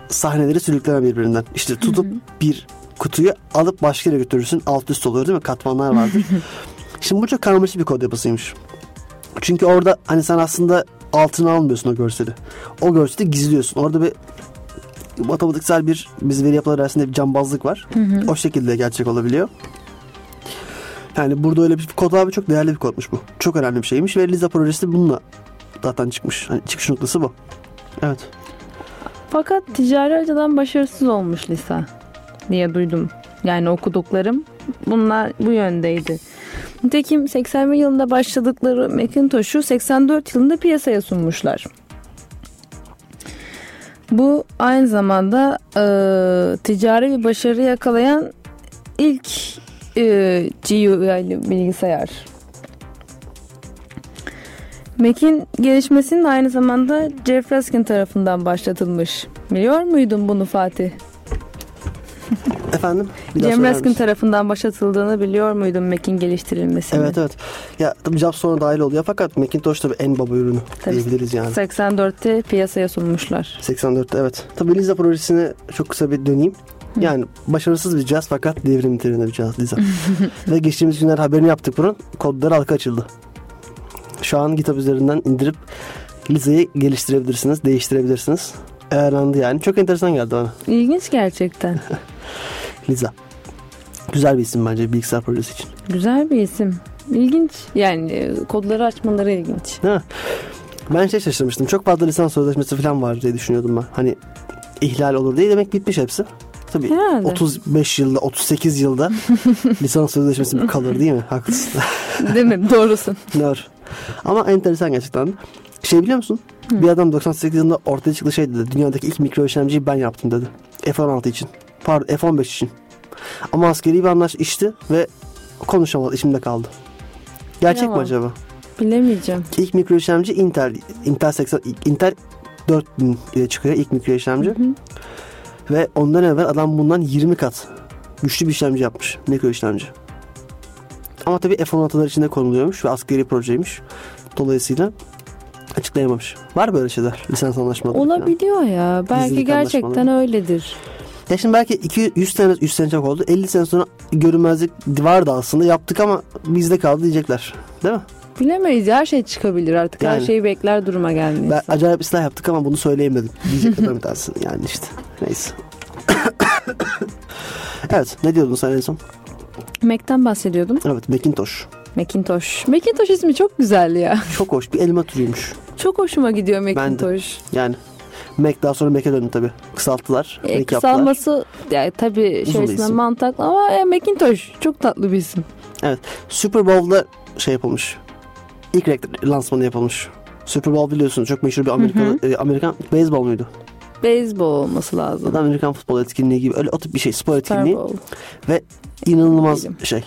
Sahneleri sürükleme birbirinden. İşte tutup bir kutuyu alıp başka yere götürürsün. Alt üst oluyor değil mi? Katmanlar vardır. <laughs> Şimdi bu çok karmaşık bir kod yapısıymış. Çünkü orada hani sen aslında altına almıyorsun o görseli. O görseli gizliyorsun. Orada bir matematiksel bir biz veri yapıları arasında bir cambazlık var. O şekilde gerçek olabiliyor. Yani burada öyle bir kod abi çok değerli bir kodmuş bu. Çok önemli bir şeymiş ve Liza projesi bununla zaten çıkmış. Hani çıkış noktası bu. Evet. Fakat ticari açıdan başarısız olmuş Lisa diye duydum. Yani okuduklarım bunlar bu yöndeydi. Nitekim 81 yılında başladıkları Macintosh'u 84 yılında piyasaya sunmuşlar. Bu aynı zamanda e, ticari bir başarı yakalayan ilk e, GUI bilgisayar. Mac'in gelişmesinin aynı zamanda Jeff Raskin tarafından başlatılmış. Biliyor muydun bunu Fatih? Efendim? Bir Cem Raskin tarafından başlatıldığını biliyor muydun Mac'in geliştirilmesini? Evet evet. Ya tabii Jobs sonra dahil oluyor fakat Macintosh tabii en baba ürünü Tabii. diyebiliriz yani. 84'te piyasaya sunmuşlar. 84'te evet. Tabii Lisa projesine çok kısa bir döneyim. Yani başarısız bir cihaz fakat devrim niteliğinde bir cihaz Lisa. <laughs> Ve geçtiğimiz günler haberini yaptık bunun. Kodları halka açıldı. Şu an GitHub üzerinden indirip Lisa'yı geliştirebilirsiniz, değiştirebilirsiniz. Ayarlandı yani. Çok enteresan geldi bana. İlginç gerçekten. <laughs> Lisa. Güzel bir isim bence bilgisayar projesi için. Güzel bir isim. İlginç. Yani e, kodları açmaları ilginç. Ha. Ben şey şaşırmıştım. Çok fazla lisans sözleşmesi falan var diye düşünüyordum ben. Hani ihlal olur diye demek bitmiş hepsi. Tabii Herhalde. 35 yılda 38 yılda <laughs> lisans sözleşmesi kalır değil mi? Haklısın. <laughs> Değil mi? Doğrusun. Doğru. Ama enteresan gerçekten. Şey biliyor musun? Bir adam 98 yılında ortaya çıktı şey dedi. Dünyadaki ilk mikro işlemciyi ben yaptım dedi. F-16 için. Pardon F-15 için. Ama askeri bir anlaş içti ve konuşamadı. içimde kaldı. Gerçek mi Yalan. acaba? Bilemeyeceğim. İlk mikro işlemci Intel. Intel 80 Intel 4000 ile çıkıyor ilk mikro işlemci. Hı hı. Ve ondan evvel adam bundan 20 kat güçlü bir işlemci yapmış. Mikro işlemci. Ama tabii F-16'lar içinde konuluyormuş ve askeri projeymiş. Dolayısıyla açıklayamamış. Var böyle şeyler lisans anlaşmaları. falan. Olabiliyor ya. Belki Gizlilik gerçekten öyledir. Ya şimdi belki 200 100 sene 100 sene çok oldu. 50 sene sonra görünmezlik vardı aslında. Yaptık ama bizde kaldı diyecekler. Değil mi? Bilemeyiz. Her şey çıkabilir artık. Her Yani. şeyi bekler duruma gelmeyiz. Ben acayip ıslah yaptık ama bunu söyleyemedim. Diyecekler bir tanesi. <laughs> Yani işte. Neyse. <coughs> evet. Ne diyordun sen en son? Mac'ten bahsediyordum. Evet. Macintosh. Macintosh. Macintosh ismi çok güzel ya. Çok hoş. Bir elma türüymüş. Çok hoşuma gidiyor de. Macintosh. Yani Mac daha sonra Mac'e döndü tabii. Kısalttılar. E, Mac yaptılar. kısalması yani tabii isim. mantıklı ama e, Macintosh çok tatlı bir isim. Super Bowl'da şey yapılmış. İlk lansmanı yapılmış. Super Bowl biliyorsunuz çok meşhur bir Amerikalı, e, Amerikan beyzbol muydu? Beyzbol olması lazım. Amerikan futbol etkinliği gibi öyle o tip bir şey spor Super etkinliği Bowl. ve inanılmaz Bilim. şey.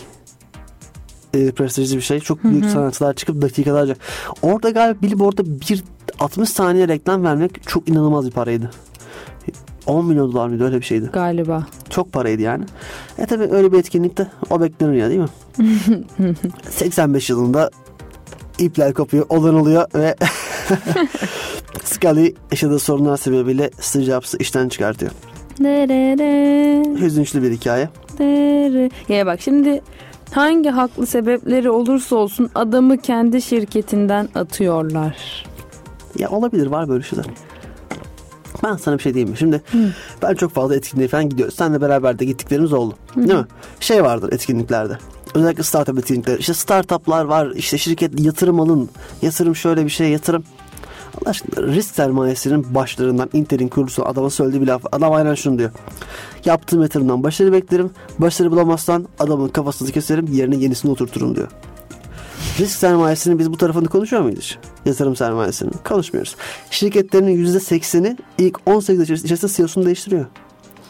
E, prestijli bir şey. Çok büyük sanatçılar çıkıp dakikalarca. Orada galiba Billboard'da bir 60 saniye reklam vermek çok inanılmaz bir paraydı. 10 milyon dolar mıydı öyle bir şeydi. Galiba. Çok paraydı yani. E tabi öyle bir etkinlikte o beklenir ya değil mi? <laughs> 85 yılında ipler kopuyor, olan oluyor ve <laughs> Scully yaşadığı sorunlar sebebiyle Steve Jobs'ı işten çıkartıyor. Hüzünçlü bir hikaye. Ya bak şimdi hangi haklı sebepleri olursa olsun adamı kendi şirketinden atıyorlar. Ya olabilir var böyle şeyler. Ben sana bir şey diyeyim mi? Şimdi ben çok fazla etkinliğe falan gidiyoruz. Seninle beraber de gittiklerimiz oldu. Değil mi? Şey vardır etkinliklerde. Özellikle startup etkinlikleri. İşte startuplar var. işte şirket yatırım alın. Yatırım şöyle bir şey yatırım. Allah aşkına risk sermayesinin başlarından Intel'in kurucusu adama söylediği bir laf. Adam aynen şunu diyor. Yaptığım yatırımdan başarı beklerim. Başarı bulamazsan adamın kafasını keserim yerine yenisini oturturum diyor. Risk sermayesinin biz bu tarafını konuşuyor muyuz? Yatırım sermayesinin. Konuşmuyoruz. Şirketlerin %80'i ilk 18 ay içerisinde CEO'sunu değiştiriyor.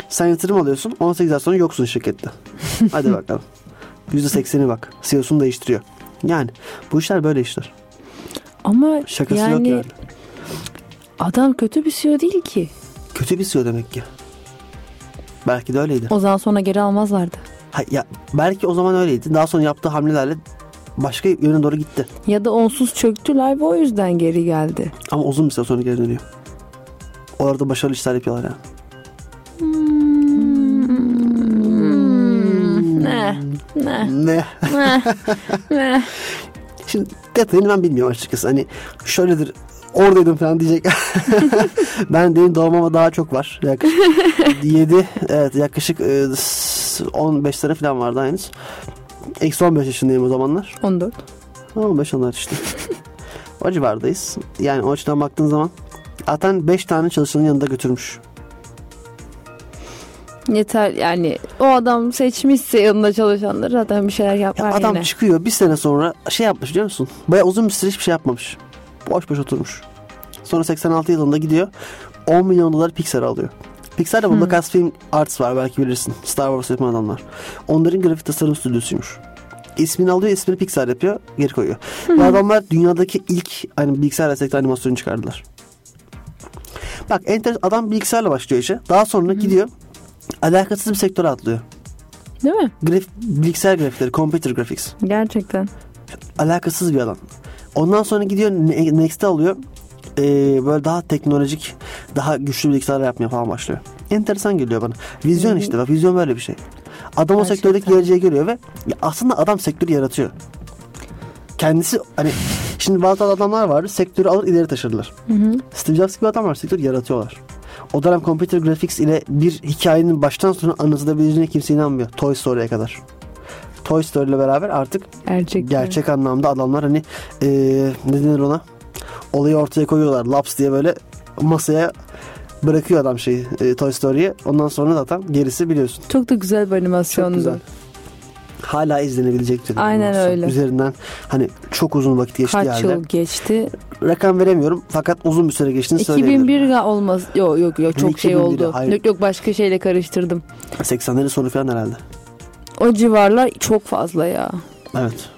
Sen yatırım alıyorsun 18 ay sonra yoksun şirkette. <laughs> Hadi bakalım. %80'i bak. CEO'sunu değiştiriyor. Yani bu işler böyle işler. Ama Şakası yani, yok yani. Adam kötü bir CEO değil ki. Kötü bir CEO demek ki. Belki de öyleydi. O zaman sonra geri almazlardı. Ha, ya, belki o zaman öyleydi. Daha sonra yaptığı hamlelerle başka yöne doğru gitti. Ya da onsuz çöktüler ve o yüzden geri geldi. Ama uzun bir süre sonra geri dönüyor. Orada başarılı işler yapıyorlar yani. Ne? Ne? Ne? Ne? Ne? <laughs> Şimdi detayını ben bilmiyorum açıkçası. Hani şöyledir oradaydım falan diyecek. <laughs> ben benim doğmama daha çok var. Yaklaşık <laughs> 7 evet yaklaşık e, 15 sene falan vardı henüz. Eksi 15 yaşındayım o zamanlar. 14. 15 onlar işte. o civardayız. Yani o açıdan baktığın zaman zaten 5 tane çalışanın yanında götürmüş. Yeter yani o adam seçmişse yanında çalışanları zaten bir şeyler Ya yapar adam yine. çıkıyor bir sene sonra şey yapmış biliyor musun? Baya uzun bir süre hiçbir şey yapmamış. Boş boş oturmuş. Sonra 86 yılında gidiyor 10 milyon dolar Pixar alıyor. Pixar'da bu Lucasfilm Arts var belki bilirsin. Star Wars yapan adamlar. Onların grafik tasarım stüdyosuymuş. İsmini alıyor, ismini Pixar yapıyor, geri koyuyor. Bu adamlar dünyadaki ilk hani bilgisayar destekli animasyonu çıkardılar. Bak enter adam bilgisayarla başlıyor işe. Daha sonra gidiyor alakasız bir sektöre atlıyor. Değil mi? Graf, bilgisayar grafikleri, computer graphics. Gerçekten. Alakasız bir alan. Ondan sonra gidiyor ne- Next'e alıyor. Ee, böyle daha teknolojik, daha güçlü bilgisayarlar yapmaya falan başlıyor. Enteresan geliyor bana. Vizyon işte bak vizyon böyle bir şey. Adam o Gerçekten. sektördeki geleceğe görüyor ve ya aslında adam sektörü yaratıyor. Kendisi hani şimdi bazı adamlar var sektörü alır ileri taşırlar. Steve Jobs gibi adamlar sektörü yaratıyorlar. O dönem computer graphics ile bir hikayenin baştan sona anlatılabileceğine kimse inanmıyor. Toy Story'e kadar. Toy Story ile beraber artık Gerçekten. gerçek anlamda adamlar hani eee ne denir ona olayı ortaya koyuyorlar laps diye böyle masaya bırakıyor adam şeyi e, Toy Story'yi ondan sonra zaten gerisi biliyorsun Çok da güzel bir çok animasyondu. güzel hala izlenebilecek bir Aynen animasyon. öyle. üzerinden hani çok uzun vakit geçti Kaç halde yıl geçti? rakam veremiyorum fakat uzun bir süre geçtiğini söyleyebilirim 2001 ga- olmaz. Yok yok yok çok şey 2001'i, oldu. hayır. Yok yok başka şeyle karıştırdım. 80'lerin sonu falan herhalde O civarlar çok fazla ya. evet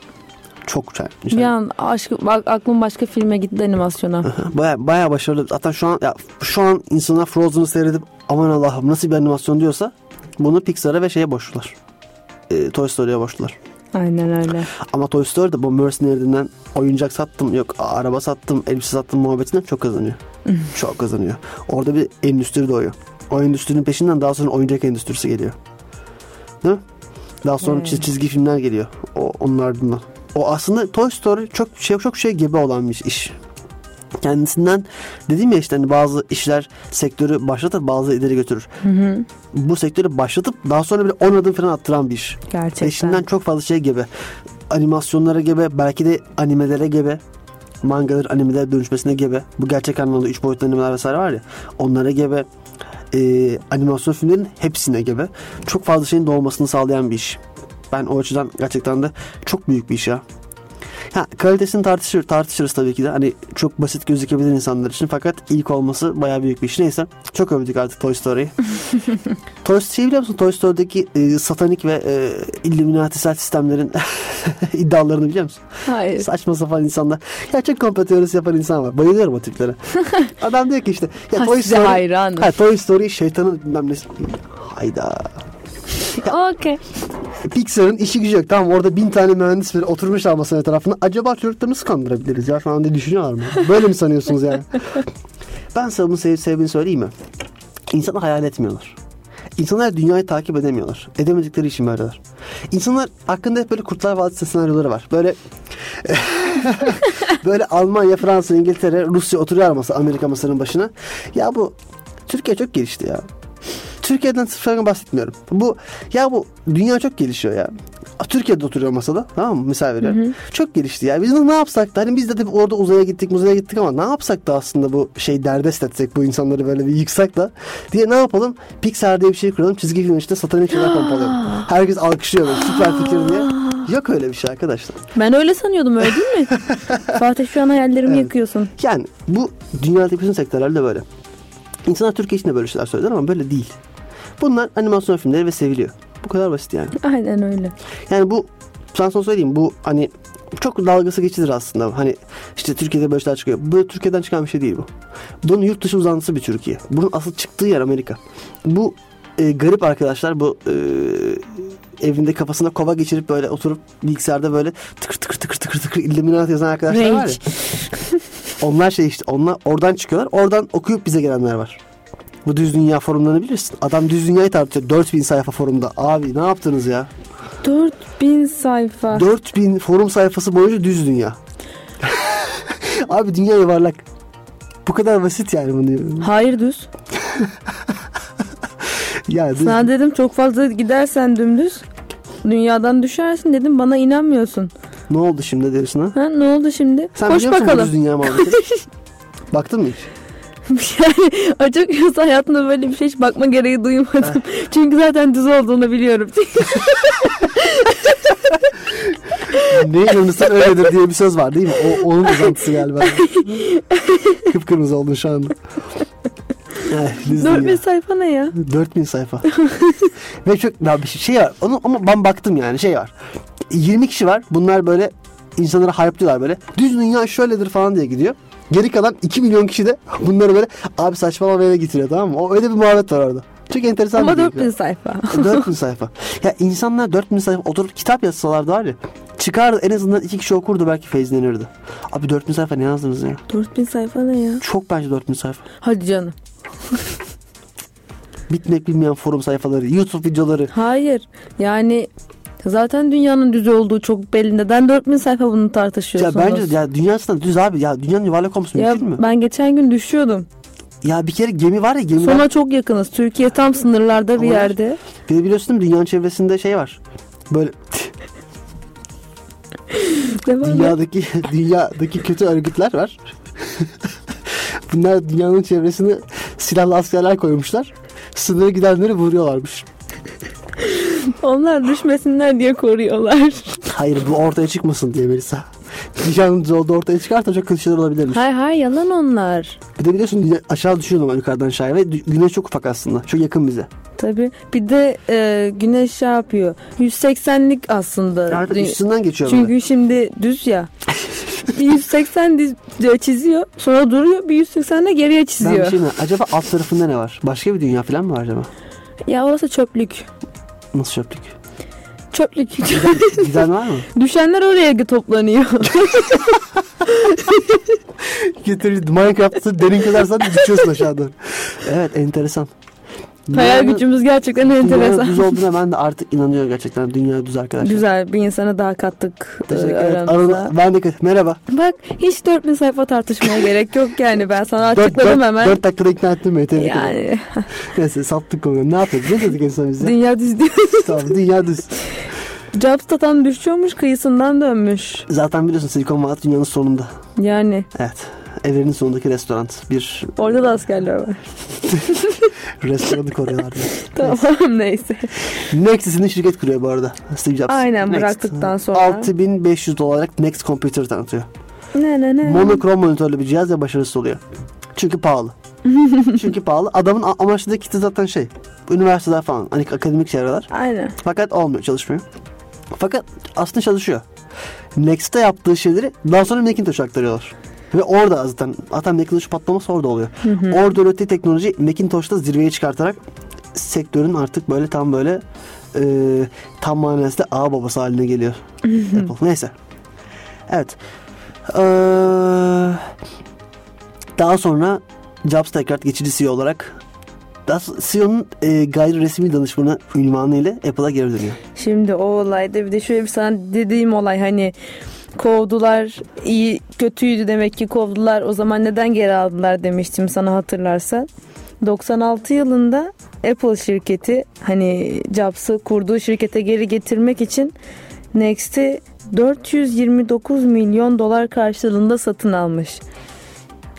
çok güzel. Bir an aşk, bak, aklım başka filme gitti animasyona. Baya baya başarılı. Zaten şu an ya şu an insanlar Frozen'ı seyredip aman Allah'ım nasıl bir animasyon diyorsa bunu Pixar'a ve şeye borçlular. E, Toy Story'ye borçlular. Aynen öyle. Ama Toy Story'de bu Mercenary'den oyuncak sattım, yok araba sattım, elbise sattım muhabbetinden çok kazanıyor. <laughs> çok kazanıyor. Orada bir endüstri doğuyor. O endüstrinin peşinden daha sonra oyuncak endüstrisi geliyor. Değil mi? Daha sonra Evet. çiz- çizgi filmler geliyor. O onun ardından. O aslında Toy Story çok şey çok şey gebe olan bir iş. Kendisinden dedim ya işte hani bazı işler sektörü başlatır bazı ileri götürür. Bu sektörü başlatıp daha sonra bile 10 adım falan attıran bir iş. Gerçekten. Peşinden çok fazla şey gebe. Animasyonlara gebe, belki de animelere gebe. Mangalar animelere dönüşmesine gebe. Bu gerçek anlamda 3 boyutlu animeler vesaire var ya. Onlara gebe. Ee, animasyon filmlerin hepsine gebe. Çok fazla şeyin doğmasını sağlayan bir iş. Ben o açıdan gerçekten de çok büyük bir iş ya. Ha, kalitesini tartışır, tartışırız tabii ki de. Hani çok basit gözükebilir insanlar için. Fakat ilk olması bayağı büyük bir iş. Neyse. Çok övdük artık Toy Story'yi. <laughs> Toy şey biliyor musun? Toy Story'deki e, satanik ve e, illuminatisel sistemlerin <laughs> iddialarını biliyor musun? Hayır. Saçma sapan insanlar. Gerçek komplo teorisi yapan insan var. Bayılıyorum o tiplere. <laughs> Adam diyor ki işte ya Toy Story, ha, Toy Story şeytanın bilmem nesi. Hayda. <laughs> Okey. Pixar'ın işi gücü yok. Tamam orada bin tane mühendis böyle oturmuşlar masanın etrafında. Acaba çocukları nasıl kandırabiliriz ya? Şu anda düşünüyorlar mı? Böyle mi sanıyorsunuz yani? <laughs> ben sana bunu sev sebebini söyleyeyim mi? İnsanlar hayal etmiyorlar. İnsanlar dünyayı takip edemiyorlar. Edemedikleri için böyleler. İnsanlar hakkında hep böyle Kurtlar Vadisi senaryoları var. Böyle <laughs> böyle Almanya, Fransa, İngiltere, Rusya oturuyor masa Amerika masanın başına. Ya bu Türkiye çok gelişti ya. Türkiye'den sıfırdan bahsetmiyorum. Bu ya bu dünya çok gelişiyor ya. Türkiye'de oturuyor masada tamam mı? Misal veriyorum. Çok gelişti ya. Biz ne yapsak da hani biz de tabii orada uzaya gittik uzaya gittik ama ne yapsak da aslında bu şey derdest etsek bu insanları böyle bir yıksak da diye ne yapalım? Pixar diye bir şey kuralım. Çizgi film işte satanik şeyler pompalayalım. <gasps> Herkes alkışlıyor böyle süper fikir diye. <gasps> Yok öyle bir şey arkadaşlar. Ben öyle sanıyordum öyle değil mi? <laughs> Fatih şu an hayallerimi Evet. yakıyorsun. Yani bu dünyadaki bütün sektörlerde böyle. İnsanlar Türkiye için de böyle şeyler söyler ama böyle değil. Bunlar animasyon filmleri ve seviliyor. Bu kadar basit yani. <laughs> Aynen öyle. Yani bu sana son söyleyeyim bu hani çok dalgası geçilir aslında. Hani işte Türkiye'de böyle şeyler çıkıyor. Bu Türkiye'den çıkan bir şey değil bu. Bunun yurt dışı uzantısı bir Türkiye. Bunun asıl çıktığı yer Amerika. Bu e, garip arkadaşlar bu e, evinde kafasına kova geçirip böyle oturup bilgisayarda böyle tıkır tıkır tıkır tıkır tıkır Illuminati yazan arkadaşlar var ya. Rage. Onlar şey işte onlar oradan çıkıyorlar. Oradan okuyup bize gelenler var. Bu düz dünya forumlarını bilirsin. Adam düz dünyayı tartışıyor. 4000 sayfa forumda. Abi ne yaptınız ya? 4000 sayfa. 4000 forum sayfası boyunca düz dünya. <laughs> Abi dünya yuvarlak. Bu kadar basit yani bunu. Hayır düz. <laughs> Ya düz- Sana dedim çok fazla gidersen dümdüz dünyadan düşersin dedim bana inanmıyorsun. ne oldu şimdi diyorsun ha? Ha ne oldu şimdi? Sen Koş biliyor musun bu bakalım. düz dünya muhabbetini? <laughs> Baktın mı hiç? <laughs> yani açıkçası hayatımda böyle bir şey hiç bakma gereği duymadım. <laughs> Çünkü zaten düz olduğunu biliyorum. <laughs> Neyi inanırsan öyledir diye bir söz var değil mi? O, onun uzantısı galiba. Kıpkırmızı oldun şu anda. Eh, 4000 dünya. sayfa ne ya? 4000 sayfa. Ve çok ya bir şey var. Onu ama ben baktım yani şey var. 20 kişi var. Bunlar böyle insanlara hype'lıyorlar böyle. Düz dünya şöyledir falan diye gidiyor. Geri kalan 2 milyon kişi de <laughs> bunları böyle abi saçmalama eve getiriyor tamam mı? O öyle bir muhabbet var orada. Çok enteresan Ama bir bilgi. 4000 sayfa. 4000 sayfa. Ya insanlar 4000 sayfa oturup kitap yazsalardı var ya. Çıkardı en azından iki kişi okurdu belki feyizlenirdi. Abi 4000 sayfa ne yazdınız ya? 4000 sayfa ne ya? Çok bence 4000 sayfa. Hadi canım. Bitmek bilmeyen forum sayfaları, YouTube videoları. Hayır. Yani zaten dünyanın düz olduğu çok belli. Neden 4000 sayfa bunu Ya tartışıyorsunuz? bence ya dünya aslında düz abi. Ya dünyanın yuvarlak olması Ya mümkün mü? ben geçen gün düşüyordum. Ya bir kere gemi var ya gemi Sona çok yakınız. Türkiye tam sınırlarda bir Ama- yerde. Bir de biliyorsun dünyanın çevresinde şey var. Böyle dünyadaki <laughs> dünyadaki kötü örgütler var. <laughs> Bunlar dünyanın çevresine silahlı askerler koymuşlar. Sınıra gidenleri vuruyorlarmış. <laughs> Onlar düşmesinler diye koruyorlar. Hayır bu ortaya çıkmasın diye Melisa. Dünyanın olduğu ortaya çıkarsa çok kötü şeyler olabilirmiş. hay hay yalan onlar. Bir de biliyorsun aşağı düşüyor normal yukarıdan aşağıya ve güneş çok ufak aslında. Çok yakın bize. Tabii. Bir de e, güneş şey yapıyor. 180'lik aslında. Dü- üstünden geçiyor böyle. Çünkü şimdi düz ya. <laughs> bir 180 diz- diyor, çiziyor. Sonra duruyor. Bir 180 de geriye Ben bir çiziyor. şey mi? Acaba alt tarafında ne var? Başka bir dünya falan mı var acaba? Ya orası çöplük. Nasıl çöplük? Çöplük. Giden var mı? <laughs> Düşenler oraya toplanıyor. Getirir Minecraft'ta derin kazarsan düşüyorsun aşağıdan. <laughs> Evet enteresan. Hayal Dünyanın- gücümüz gerçekten Dünyanın enteresan. düz olduğuna ben de artık inanıyorum gerçekten. Dünya düz arkadaşlar. Güzel bir insana daha kattık e, Teşekkür ederim. aramıza. Arada, ben de merhaba. Bak hiç 4000 sayfa tartışmaya <laughs> gerek yok yani ben sana Dört, açıkladım dört, hemen. dört dakikada ikna ettim beni. Tebrik ederim. yani Neyse sattık konuyu. Ne yapıyoruz? Ne dedik en son bize? dünya düz değil. tamam dünya düz. Jobs tam düşüyormuş kıyısından dönmüş. Zaten biliyorsun Silikon Vadisi dünyanın sonunda. Yani Evet. Evrenin sonundaki restoran. Bir orada da askerler var. <laughs> restoranı koruyorlar. <laughs> tamam neyse. Next isimli şirket kuruyor bu arada. Steve Jobs. Aynen, Next. bıraktıktan sonra. 6500 dolarlık Next Computer tanıtıyor. Ne ne ne. Monokrom monitörlü bir cihaz ve başarısız oluyor. Çünkü pahalı. <laughs> Çünkü pahalı. Adamın a- amaçladığı kitle zaten şey. Üniversiteler falan. Hani akademik çevreler. Aynen. Fakat olmuyor, çalışmıyor. Fakat aslında çalışıyor. Next'te yaptığı şeyleri daha sonra Macintosh'a aktarıyorlar. Ve orada zaten zaten Macintosh patlaması orada oluyor. Orada ürettiği teknoloji Macintosh'ta zirveye çıkartarak sektörün artık böyle tam böyle e, tam manasında ağ babası haline geliyor. Apple. Neyse. Evet. Ee, daha sonra Jobs tekrar geçici CEO olarak CEO'nun e, gayri resmi danışmanı ünvanı ile Apple'a geri dönüyor. Şimdi o olayda bir de şöyle bir sana dediğim olay hani kovdular iyi kötüydü demek ki kovdular o zaman neden geri aldılar demiştim sana hatırlarsan. 96 yılında Apple şirketi hani Jobs'ı kurduğu şirkete geri getirmek için Next'i 429 milyon dolar karşılığında satın almış.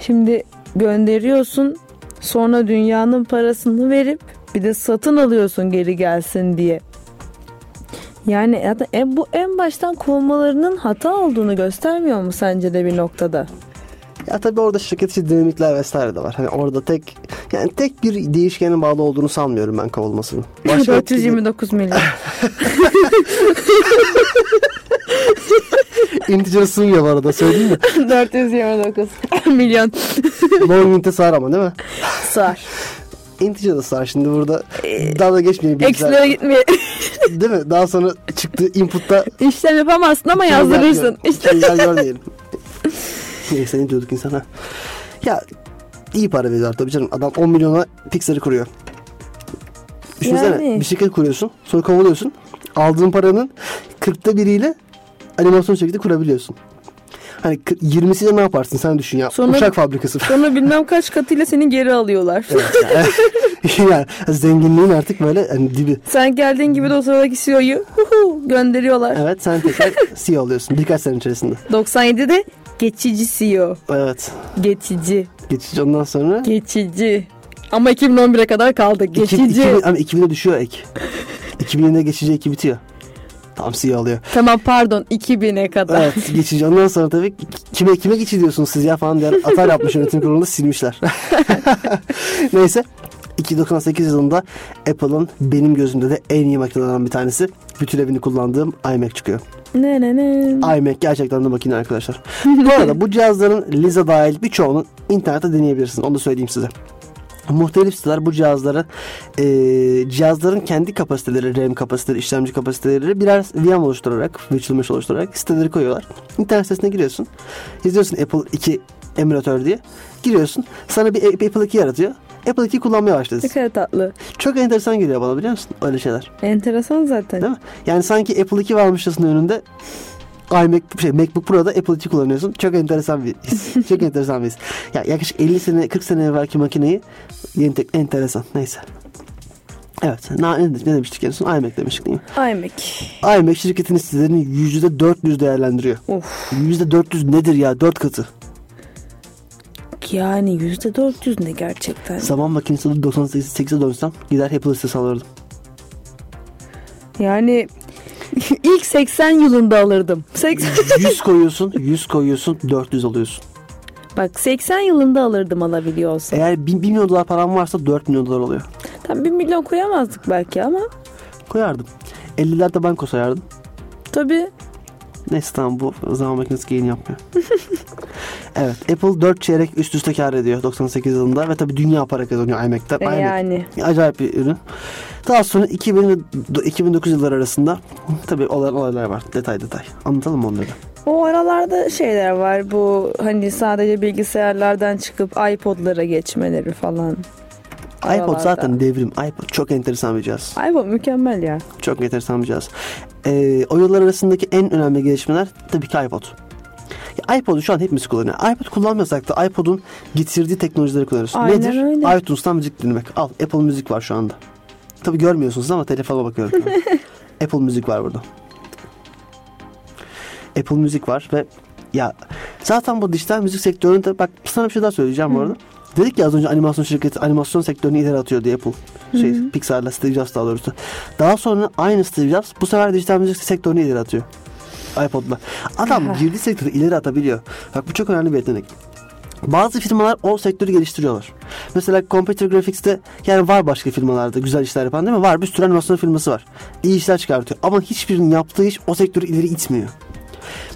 Şimdi gönderiyorsun sonra dünyanın parasını verip bir de satın alıyorsun geri gelsin diye. Yani en, bu en baştan kovmalarının hata olduğunu göstermiyor mu sence de bir noktada? Ya tabii orada şirket içi dinamikler vesaire de var. Hani orada tek yani tek bir değişkenin bağlı olduğunu sanmıyorum ben kovulmasının. Başka <laughs> 429 milyon. <laughs> integer sığmıyor bu arada söyleyeyim mi? <laughs> 429 milyon Long sığar ama değil mi? sar. Integer de sığar şimdi burada daha da geçmeyelim. Eksilere gitmeye <laughs> Değil mi? Daha sonra çıktı input'ta işlem yapamazsın ama yazdırırsın. İşte İşte. görmeyelim. Neyse ne diyorduk insana. Ya iyi para veriyorlar tabii canım. Adam 10 milyona Pixar'ı kuruyor. Düşünsene Yani. bir şirket kuruyorsun. Sonra kovuluyorsun. Aldığın paranın 40'ta biriyle animasyon şirketi kurabiliyorsun. Hani kı- 20'siyle ne yaparsın sen düşün ya. Sonra- Uçak fabrikası. sonra bilmem kaç katıyla seni geri alıyorlar. yani <laughs> <laughs> zenginliğin artık böyle hani dibi. Sen geldiğin gibi de o sıradaki CEO'yu gönderiyorlar. Evet sen tekrar <laughs> CEO oluyorsun birkaç sene içerisinde. 97'de geçici CEO. Evet. Geçici. Geçici ondan sonra Geçici. Ama 2011'e kadar kaldı. Geçici. 2000, ama 2000'e düşüyor ek. 2000'de geçici eki bitiyor. Tam CEO alıyor. Tamam pardon 2000'e kadar. Evet geçici. Ondan sonra tabii kime kime geçici diyorsunuz siz ya falan diye atar yapmış yönetim kurulunda silmişler. <laughs> Neyse 2098 yılında Apple'ın benim gözümde de en iyi makinelerden bir tanesi. Bütün evini kullandığım iMac çıkıyor. Ne ne ne. iMac gerçekten de makine arkadaşlar. bu arada bu cihazların Lisa dahil birçoğunu internette deneyebilirsiniz. Onu da söyleyeyim size. Muhtelif siteler bu cihazlara e, cihazların kendi kapasiteleri, RAM kapasiteleri, işlemci kapasiteleri birer VM oluşturarak, virtual machine oluşturarak siteleri koyuyorlar. İnternet sitesine giriyorsun. İzliyorsun Apple 2 emülatör diye. Giriyorsun. Sana bir Apple 2 yaratıyor. Apple 2 kullanmaya Ne başladın. kadar tatlı. Çok enteresan geliyor bana biliyor musun? Öyle şeyler. Enteresan zaten. Değil mi? Yani sanki Apple 2 varmışçasın önünde iMac şey MacBook Pro'da Apple 2 kullanıyorsun. Çok enteresan bir his. <laughs> Çok enteresan bir his. Ya yaklaşık 50 sene 40 sene evvelki makineyi yeni tek enteresan. Neyse. Evet. Ne, ne, demiştik en son? iMac demiştik değil mi? iMac. iMac şirketinin sitelerini %400 değerlendiriyor. Of. %400 nedir ya? 4 katı. Yani %400 ne gerçekten? Zaman makinesinde 98'e dönsem gider Apple sitesi alırdım. Yani <laughs> ilk 80 yılında alırdım. 80 100 koyuyorsun, 100 koyuyorsun, 400 alıyorsun. Bak 80 yılında alırdım alabiliyor olsam. Eğer 1 milyon dolar param varsa 4 milyon dolar oluyor. Tam 1 milyon koyamazdık belki ama Koyardım. 50'lerde banko sayardım. tabii Neyse tamam bu zaman makinesi gain yapmıyor. <laughs> evet Apple 4 çeyrek üst üste kar ediyor 98 yılında ve tabii dünya para kazanıyor iMac'ten. e iMac yani. acayip bir ürün. Daha sonra 2000 ve 2009 yılları arasında tabii olay, olaylar var. Detay detay. Anlatalım mı onları? O aralarda şeyler var bu hani sadece bilgisayarlardan çıkıp iPod'lara geçmeleri falan. iPod Aralarda. zaten devrim. iPod çok enteresan bir cihaz. iPod mükemmel ya. Çok enteresan bir cihaz. Ee, o yıllar arasındaki en önemli gelişmeler tabii ki iPod. Ya iPod'u şu an hepimiz kullanıyor. iPod kullanmasak da iPod'un getirdiği teknolojileri kullanıyoruz. Aynen Nedir? öyle. iTunes'tan müzik dinlemek. Al Apple Müzik var şu anda. Tabii görmüyorsunuz ama telefona bakıyorum. <laughs> Apple Müzik var burada. Apple Müzik var ve ya zaten bu dijital müzik sektöründe bak sana bir şey daha söyleyeceğim bu arada. Dedik ya az önce animasyon şirketi animasyon sektörünü ileri atıyor diye Apple. Şey Pixar'la Steve Jobs daha doğrusu. Daha sonra aynı Steve Jobs bu sefer dijital müzik sektörünü ileri atıyor. iPod'la. Adam Aha. girdiği sektörü ileri atabiliyor. Bak bu çok önemli bir yetenek. Bazı firmalar o sektörü geliştiriyorlar. Mesela Computer Graphics'te yani var başka firmalarda güzel işler yapan değil mi? Var bir sürü animasyon firması var. İyi işler çıkartıyor. Ama hiçbirinin yaptığı iş o sektörü ileri itmiyor.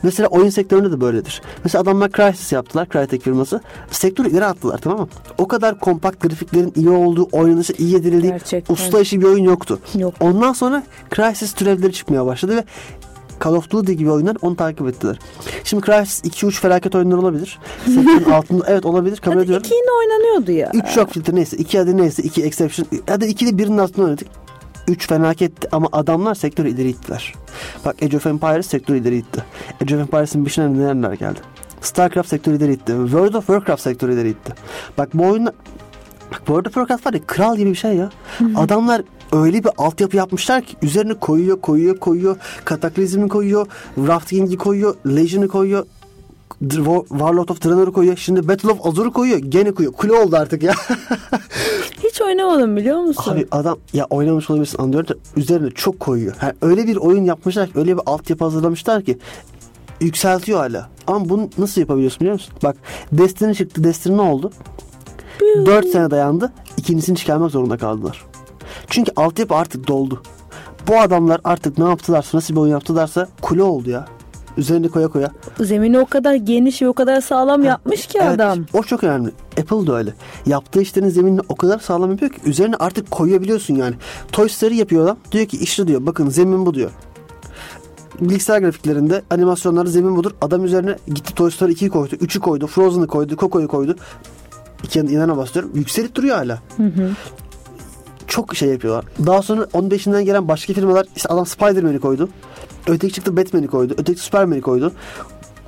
Mesela oyun sektöründe de böyledir. Mesela adamlar Crysis yaptılar, Crytek firması. Sektörü ileri attılar tamam mı? O kadar kompakt grafiklerin iyi olduğu, oynanışı iyi edildiği, Gerçekten. usta işi bir oyun yoktu. Yok. Ondan sonra Crysis türevleri çıkmaya başladı ve Call of Duty gibi oyunlar onu takip ettiler. Şimdi Crysis 2-3 felaket oyunlar olabilir. Sektörün <laughs> altında evet olabilir kabul Hadi ediyorum. iki yine oynanıyordu ya. 3 shock filtre neyse 2 hadi neyse 2 exception hadi 2 de birinin altında oynadık. 3 fenaketti ama adamlar sektörü ileri ittiler. Bak Age of Empires sektörü ileri itti. Age of Empires'in başına neler geldi. StarCraft sektörü ileri itti. World of Warcraft sektörü ileri itti. Bak bu oyunlar Bak World of Warcraft var ya kral gibi bir şey ya. Adamlar öyle bir altyapı yapmışlar ki üzerine koyuyor koyuyor koyuyor. Kataklizmi koyuyor. Rafting'i koyuyor. Legion'ı koyuyor. Warlord of Draenor'u koyuyor. Şimdi Battle of Azur'u koyuyor. Gene koyuyor. Kule oldu artık ya. <laughs> Hiç oynamadım biliyor musun? Abi adam ya oynamış olabilirsin anlıyorum da üzerine çok koyuyor. Yani öyle bir oyun yapmışlar ki öyle bir altyapı hazırlamışlar ki yükseltiyor hala. Ama bunu nasıl yapabiliyorsun biliyor musun? Bak Destiny çıktı. Destiny ne oldu? 4 sene dayandı. İkincisini çıkarmak zorunda kaldılar. Çünkü altyapı artık doldu. Bu adamlar artık ne yaptılarsa nasıl bir oyun yaptılarsa kule oldu ya. Üzerine koya koya. Zemini o kadar geniş ve o kadar sağlam yapmış ki Evet, adam. O çok önemli. Apple da öyle. Yaptığı işlerin zeminini o kadar sağlam yapıyor ki üzerine artık koyabiliyorsun yani. Toy Story yapıyor adam. Diyor ki işte diyor bakın zemin bu diyor. Bilgisayar grafiklerinde animasyonlarda zemin budur. Adam üzerine gitti Toy Story 2'yi koydu, 3'ü koydu, Frozen'ı koydu, Coco'yu koydu. İki yanına basıyorum. Yükselip duruyor hala. Çok şey yapıyorlar. Daha sonra onun peşinden gelen başka firmalar işte adam Spider-Man'i koydu. Öteki çıktı Batman'i koydu. Öteki Superman'i koydu.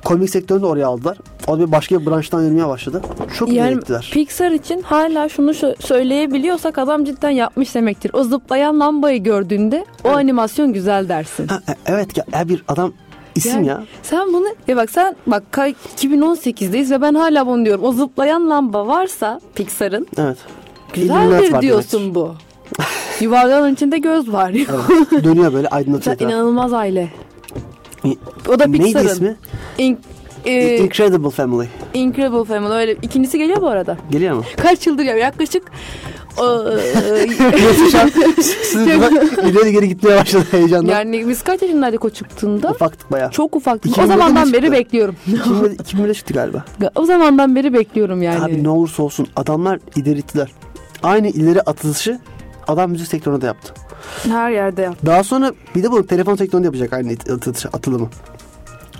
Komik sektörünü de oraya aldılar. O da bir başka bir branştan yürümeye başladı. Çok iyi Yani gittiler. Pixar için hala şunu sö- söyleyebiliyorsak adam cidden yapmış demektir. O zıplayan lambayı gördüğünde o animasyon güzel dersin. Ha, e- evet ya, bir adam isim Yani ya. Sen bunu ya bak sen bak ka- 2018'deyiz ve ben hala bunu diyorum. O zıplayan lamba varsa Pixar'ın Evet. Güzeldir diyorsun demektir. bu. <laughs> Yuvarlağın içinde göz var. Evet. Dönüyor böyle aydınlatıyor. Etrafı. inanılmaz aile. O da Neydi Pixar'ın. ismi? In- e, Incredible Family. Incredible Family öyle. İkincisi geliyor bu arada. Geliyor mu? Kaç yıldır ya yaklaşık e, <laughs> ileri geri gitmeye başladı heyecandan. yani biz kaç yaşındaydık o çıktığında? Ufaktık bayağı. Çok ufaktık. O 2001'de zamandan beri bekliyorum. 2000'de 2000'de çıktı galiba. o zamandan beri bekliyorum yani. Abi ne olursa olsun adamlar ileri ittiler. Aynı ileri atılışı adam müzik sektöründe de yaptı. Her yerde yap. Daha sonra bir de bunu telefon sektöründe yapacak aynı atılımı.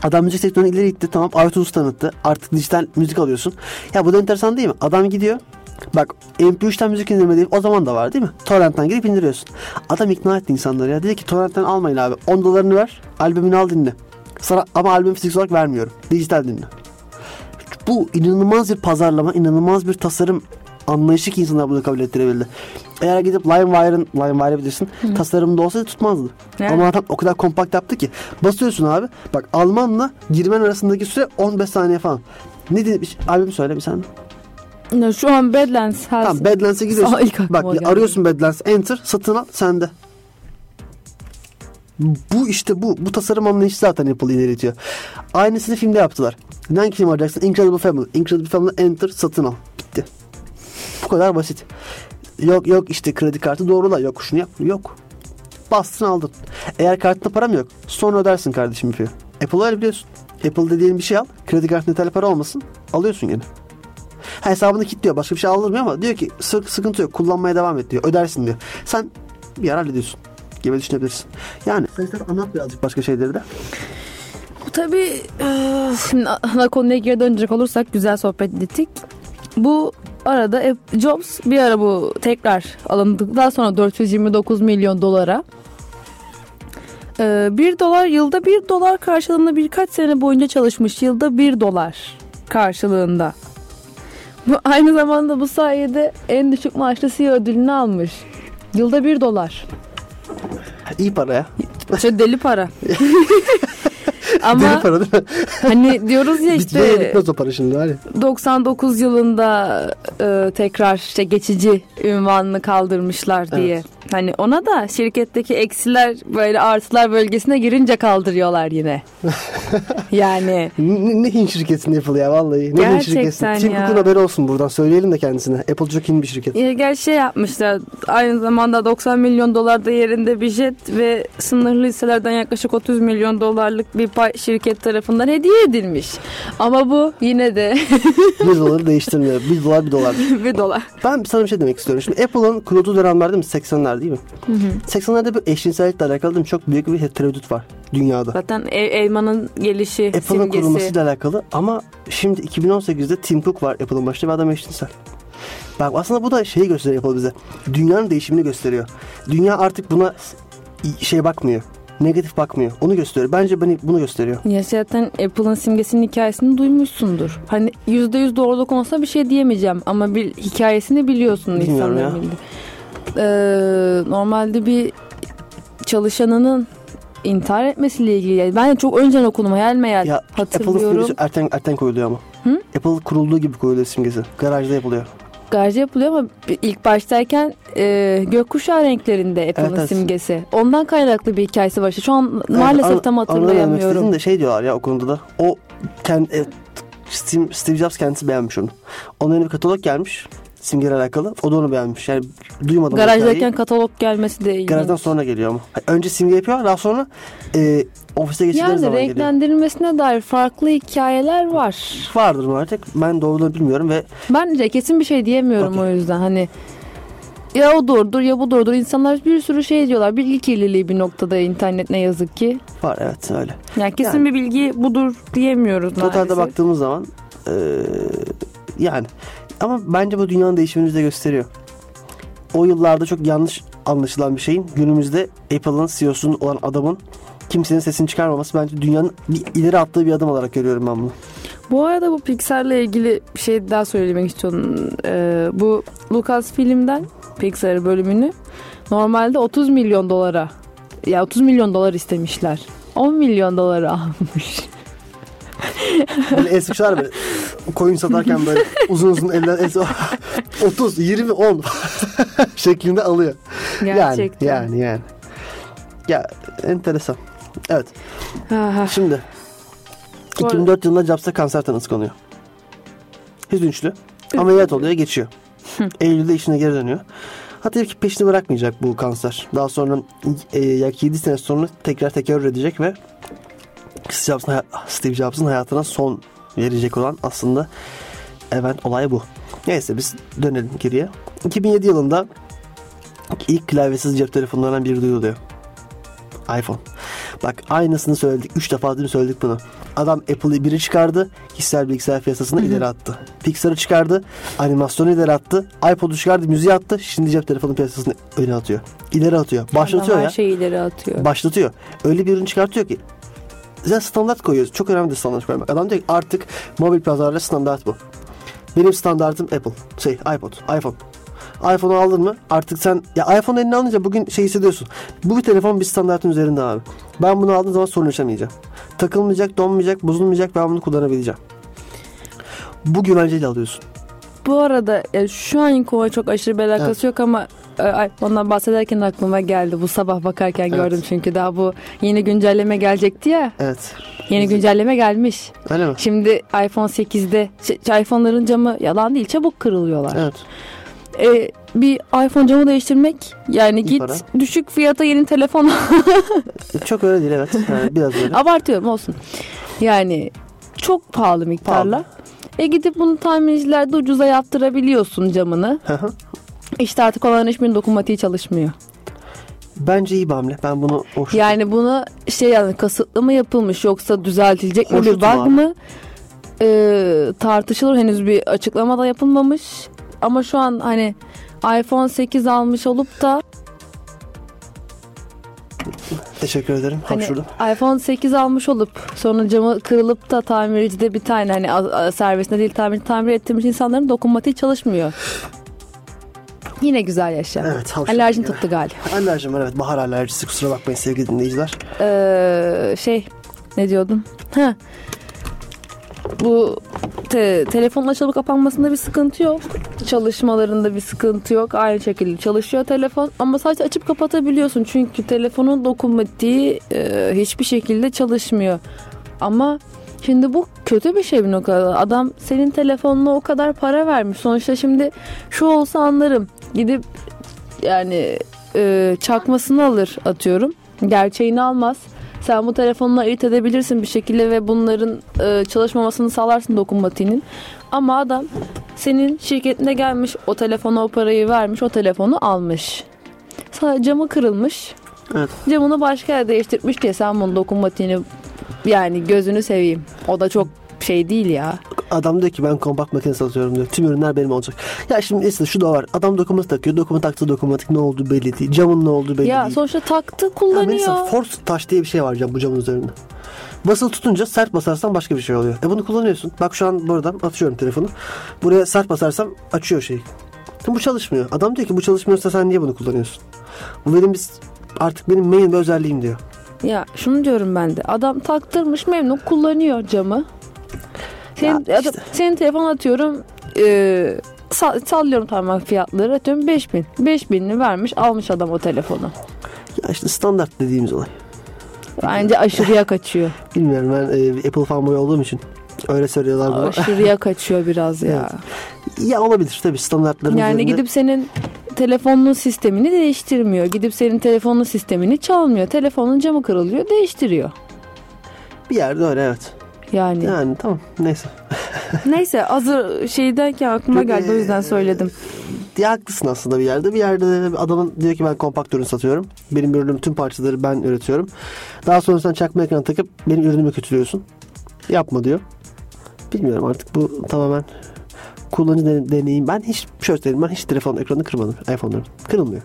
Adam müzik sektörüne ileri gitti tamam iTunes tanıttı artık dijital müzik alıyorsun. Ya bu da enteresan değil mi? Adam gidiyor Bak MP3'ten müzik indirme değil o zaman da var değil mi? Torrent'ten girip indiriyorsun. Adam ikna etti insanları ya. Dedi ki torrent'ten almayın abi. 10 dolarını ver. Albümünü al dinle. Sana ama albüm fiziksel olarak vermiyorum. Dijital dinle. Bu inanılmaz bir pazarlama, inanılmaz bir tasarım anlayışı ki insanlar bunu kabul ettirebildi. Eğer gidip LimeWire'ın, LimeWire bilirsin, tasarımında olsaydı tutmazdı. Yani. Ama adam o kadar kompakt yaptı ki. Basıyorsun abi. Bak Almanla girmen arasındaki süre 15 saniye falan. Ne demiş? Albüm söyle bir. Ya Şu an Badlands has. Tamam Badlands'e gidiyorsun. Aa, Bak geldi. arıyorsun Badlands. Enter. Satın al. Sende. Bu işte bu. Bu tasarım anlayışı zaten Apple ilerletiyor. Aynısını filmde yaptılar. Hangi film arayacaksın? Incredible Family. Incredible Family Enter. Satın al. Bitti. Bu kadar basit. Yok yok işte kredi kartı doğrula. Yok şunu yap. Yok. Bastın aldın. Eğer kartında param yok. Sonra ödersin kardeşim ipi. Apple öyle biliyorsun. Apple dediğin bir şey al. Kredi kartında yeterli para olmasın. Alıyorsun gene. Ha, hesabını kilitliyor. Başka bir şey aldırmıyor ama diyor ki sık sıkıntı yok. Kullanmaya devam et diyor. Ödersin diyor. Sen bir yer hallediyorsun gibi düşünebilirsin. Yani sen anlat birazcık başka şeyleri de. Tabii şimdi ana konuya geri dönecek olursak güzel sohbet ettik. Bu arada App- Jobs bir ara bu tekrar alındıktan sonra 429 milyon dolara eee, 1 dolar yılda 1 dolar karşılığında birkaç sene boyunca çalışmış. Yılda 1 dolar karşılığında. Bu aynı zamanda bu sayede en düşük maaşlı CEO ödülünü almış. Yılda 1 dolar. İyi para ya. Şey deli para. <laughs> Ama para değil mi? hani diyoruz ya <laughs> Bitmeye işte bitmez o para şimdi ya. 99 yılında e, tekrar işte geçici ünvanını kaldırmışlar diye. Hani ona da şirketteki eksiler böyle artılar bölgesine girince kaldırıyorlar yine. <laughs> yani Ne, ne Hint şirketinde yapılıyor ya vallahi. Ne Hint Gerçekten şirketinde. Tim. Cook'un haberi olsun buradan. Söyleyelim de kendisine. Apple çok Hint bir şirket. ya gel şey yapmışlar aynı zamanda 90 milyon dolar değerinde bir jet ve sınırlı hisselerden yaklaşık 30 milyon dolarlık bir pay şirket tarafından hediye edilmiş. Ama bu yine de <laughs> bir doları değiştirmiyor. Bir dolar bir dolar. <laughs> bir dolar. Ben sana bir şey demek istiyorum. Şimdi Apple'ın kurulduğu dönemler değil mi? 80'ler değil mi? 80'lerde bir eşcinsellikle alakalı değil mi? çok büyük bir tereddüt var dünyada. Zaten el- elmanın gelişi, Apple'ın kurulmasıyla alakalı ama şimdi 2018'de Tim Cook var Apple'ın başında ve adam eşcinsel. Bak aslında bu da şeyi gösteriyor Apple bize. Dünyanın değişimini gösteriyor. Dünya artık buna şey bakmıyor. Negatif bakmıyor. Onu gösteriyor. Bence beni bunu gösteriyor. Ya zaten Apple'ın simgesinin hikayesini duymuşsundur. Hani %100 doğruluk olsa bir şey diyemeyeceğim ama bir hikayesini biliyorsun Bilmiyorum insanların ya. bildiği. Ee, normalde bir çalışanının intihar etmesiyle ilgili. Yani ben de çok önceden okudum hayal meyal Ya Apple'ın hatırlıyorum. simgesi erken, erken koyuluyor ama. Hı? Apple kurulduğu gibi koyuluyor simgesi. Garajda yapılıyor. Garajda yapılıyor ama ilk baştayken e, gökkuşağı renklerinde Apple'ın Evet, evet. simgesi. Ondan kaynaklı bir hikayesi var. işte. Şu an maalesef Evet, tam an- demek hatırlayamıyorum. de şey diyorlar ya o konuda da. O kendi, e, Steve, Steve Jobs kendisi beğenmiş onu. Onun bir katalog gelmiş. Simgeyle alakalı. O da onu beğenmiş. Yani duymadım. Garajdayken katalog gelmesi de ilginç. Garajdan sonra geliyor ama. Önce simge yapıyor daha sonra e, ofise geçtikleri Yani zaman geliyor. renklendirilmesine dair farklı hikayeler var. Vardır artık? Ben doğruluğunu bilmiyorum ve Bence kesin bir şey diyemiyorum Okey. o yüzden hani ya o doğrudur ya bu doğrudur. İnsanlar bir sürü şey diyorlar. Bilgi kirliliği bir noktada internet ne yazık ki. var evet öyle. Yani kesin Yani. bir bilgi budur diyemiyoruz Totalde maalesef. baktığımız zaman e, yani ama bence bu dünyanın değişimini bize gösteriyor. O yıllarda çok yanlış anlaşılan bir şeyin günümüzde Apple'ın CEO'sunun olan adamın kimsenin sesini çıkarmaması bence dünyanın bir ileri attığı bir adım olarak görüyorum ben bunu. Bu arada bu Pixar'la ilgili bir şey daha söylemek istiyorum. Ee, bu Lucas filmden Pixar bölümünü normalde 30 milyon dolara ya 30 milyon dolar istemişler. 10 milyon dolara <laughs> almış. Böyle el sıkışlar böyle koyun satarken böyle <laughs> uzun uzun eller el 30, 20, 10 şeklinde alıyor. Gerçekten. Yani yani yani. Ya enteresan. Evet. Aha. Şimdi Bu arada- 2004 yılında Jobs'a kanser tanısı konuyor. Hüzünçlü. Ameliyat oluyor geçiyor. Eylül'de işine geri dönüyor. Hatta ki peşini bırakmayacak bu kanser. Daha sonra e, yaklaşık 7 sene sonra tekrar tekerrür edecek ve Steve Jobs'ın, Steve Jobs'ın hayatına son verecek olan aslında evet olay bu. Neyse biz dönelim geriye. 2007 yılında ilk klavyesiz cep telefonlarından biri duyuluyor. iPhone. Bak aynısını söyledik. Üç defa dün söyledik bunu. Adam Apple'ı biri çıkardı. Kişisel bilgisayar piyasasını ileri attı. Pixar'ı çıkardı. Animasyonu ileri attı. iPod'u çıkardı. Müziği attı. Şimdi cep telefonu piyasasını öne atıyor. İleri atıyor. Başlatıyor ya. Her şeyi ileri atıyor. Başlatıyor. Öyle bir ürün çıkartıyor ki Zaten standart koyuyoruz. Çok önemli standart koymak. Adam diyor ki artık mobil pazarda standart bu. Benim standartım Apple. Şey iPod, iPhone. iPhone'u aldın mı artık sen ya iPhone eline alınca bugün şey hissediyorsun. Bu bir telefon bir standartın üzerinde abi. Ben bunu aldığım zaman sorun yaşamayacağım. Takılmayacak, donmayacak, bozulmayacak ben bunu kullanabileceğim. Bu güvenceyle alıyorsun. Bu arada ya şu an kova çok aşırı bir alakası Evet. yok ama ondan bahsederken aklıma geldi. Bu sabah bakarken Evet. gördüm çünkü daha bu yeni güncelleme gelecekti ya. Evet. Yeni güncelleme gelmiş. Öyle mi? Şimdi iPhone 8'de ş- iPhone'ların camı yalan değil çabuk kırılıyorlar. Evet. E, bir iPhone camı değiştirmek yani İyi git para. düşük fiyata yeni telefon al. <laughs> Çok öyle değil evet. Yani biraz öyle. abartıyorum olsun. Yani çok pahalı miktarla. E gidip bunu tamircilerde ucuza yaptırabiliyorsun camını. İşte artık onların hiçbirinin dokunmatiği çalışmıyor. Bence iyi bir hamle. Ben bunu hoş Yani bunu şey yani kasıtlı mı yapılmış yoksa düzeltilecek mi bir bug mı Ee, tartışılır henüz bir açıklama da yapılmamış ama şu an hani iPhone 8 almış olup da Teşekkür ederim. hani Hapşurdum. iPhone 8 almış olup sonra camı kırılıp da tamircide bir tane hani servisinde değil tamir tamir ettirmiş insanların dokunmatiği çalışmıyor. Yine güzel yaşa. Evet. Alerjin tuttu galiba. Alerjim var evet. Bahar alerjisi kusura bakmayın sevgili dinleyiciler. Ee, şey ne diyordum? Ha. Bu te, telefonun açılıp kapanmasında bir sıkıntı yok. Çalışmalarında bir sıkıntı yok. Aynı şekilde çalışıyor telefon ama sadece açıp kapatabiliyorsun. Çünkü telefonun dokunmatiği e, hiçbir şekilde çalışmıyor. Ama şimdi bu kötü bir şey bir noktada. Adam senin telefonuna o kadar para vermiş. Sonuçta şimdi şu olsa anlarım. Gidip yani e, çakmasını alır atıyorum. Gerçeğini almaz. Sen bu telefonla ayırt edebilirsin bir şekilde ve bunların e, çalışmamasını sağlarsın dokunmatiğinin. Ama adam senin şirketine gelmiş o telefona o parayı vermiş o telefonu almış. Sana camı kırılmış. Evet. Camını başka yerde değiştirmiş diye sen bunun dokunmatiğini yani gözünü seveyim. O da çok şey değil ya. Adam diyor ki ben kompakt makine satıyorum diyor. Tüm ürünler benim olacak. Ya şimdi aslında şu da var. Adam dokunmatik takıyor. Dokunmatik taktığı dokunmatik ne olduğu belli değil. Camın ne olduğu belli ya değil. sonuçta taktı Ya kullanıyor. mesela force touch diye bir şey var cam, bu camın üzerinde. Basılı tutunca sert basarsan başka bir şey oluyor. E bunu kullanıyorsun. Bak şu an buradan atıyorum telefonu. Buraya sert basarsam açıyor şeyi. Bu çalışmıyor. Adam diyor ki bu çalışmıyorsa sen niye bunu kullanıyorsun? Bu benim biz artık benim main bir özelliğim diyor. Ya şunu diyorum ben de. Adam taktırmış memnun kullanıyor camı. Senin, işte. adam- senin telefon atıyorum e, sa- sallıyorum tamamen fiyatları atıyorum 5000. 5000'ini vermiş almış adam o telefonu. Ya işte standart dediğimiz olay. Bence aşırıya kaçıyor. <laughs> Bilmiyorum ben e, Apple fanboy olduğum için öyle söylüyorlar bana. aşırıya <laughs> kaçıyor biraz ya. Ya olabilir tabii standartların Yani üzerinde. gidip senin telefonun sistemini değiştirmiyor. Gidip senin telefonun sistemini çalmıyor. Telefonun camı kırılıyor değiştiriyor. bir yerde öyle evet. Yani Yani tamam neyse. <laughs> neyse hazır şeydeyken aklıma geldi o yüzden söyledim. Ya haklısın aslında bir yerde. Bir yerde de adamın diyor ki ben kompakt ürün satıyorum. Benim ürünüm tüm parçaları ben üretiyorum. Daha sonra sen çakma ekran takıp benim ürünümü kötülüyorsun. Yapma diyor. Bilmiyorum artık bu tamamen kullanıcı de- deneyim. Ben hiç şöyle söyleyeyim ben hiç telefon ekranını kırmadım. iPhone'ların. Kırılmıyor.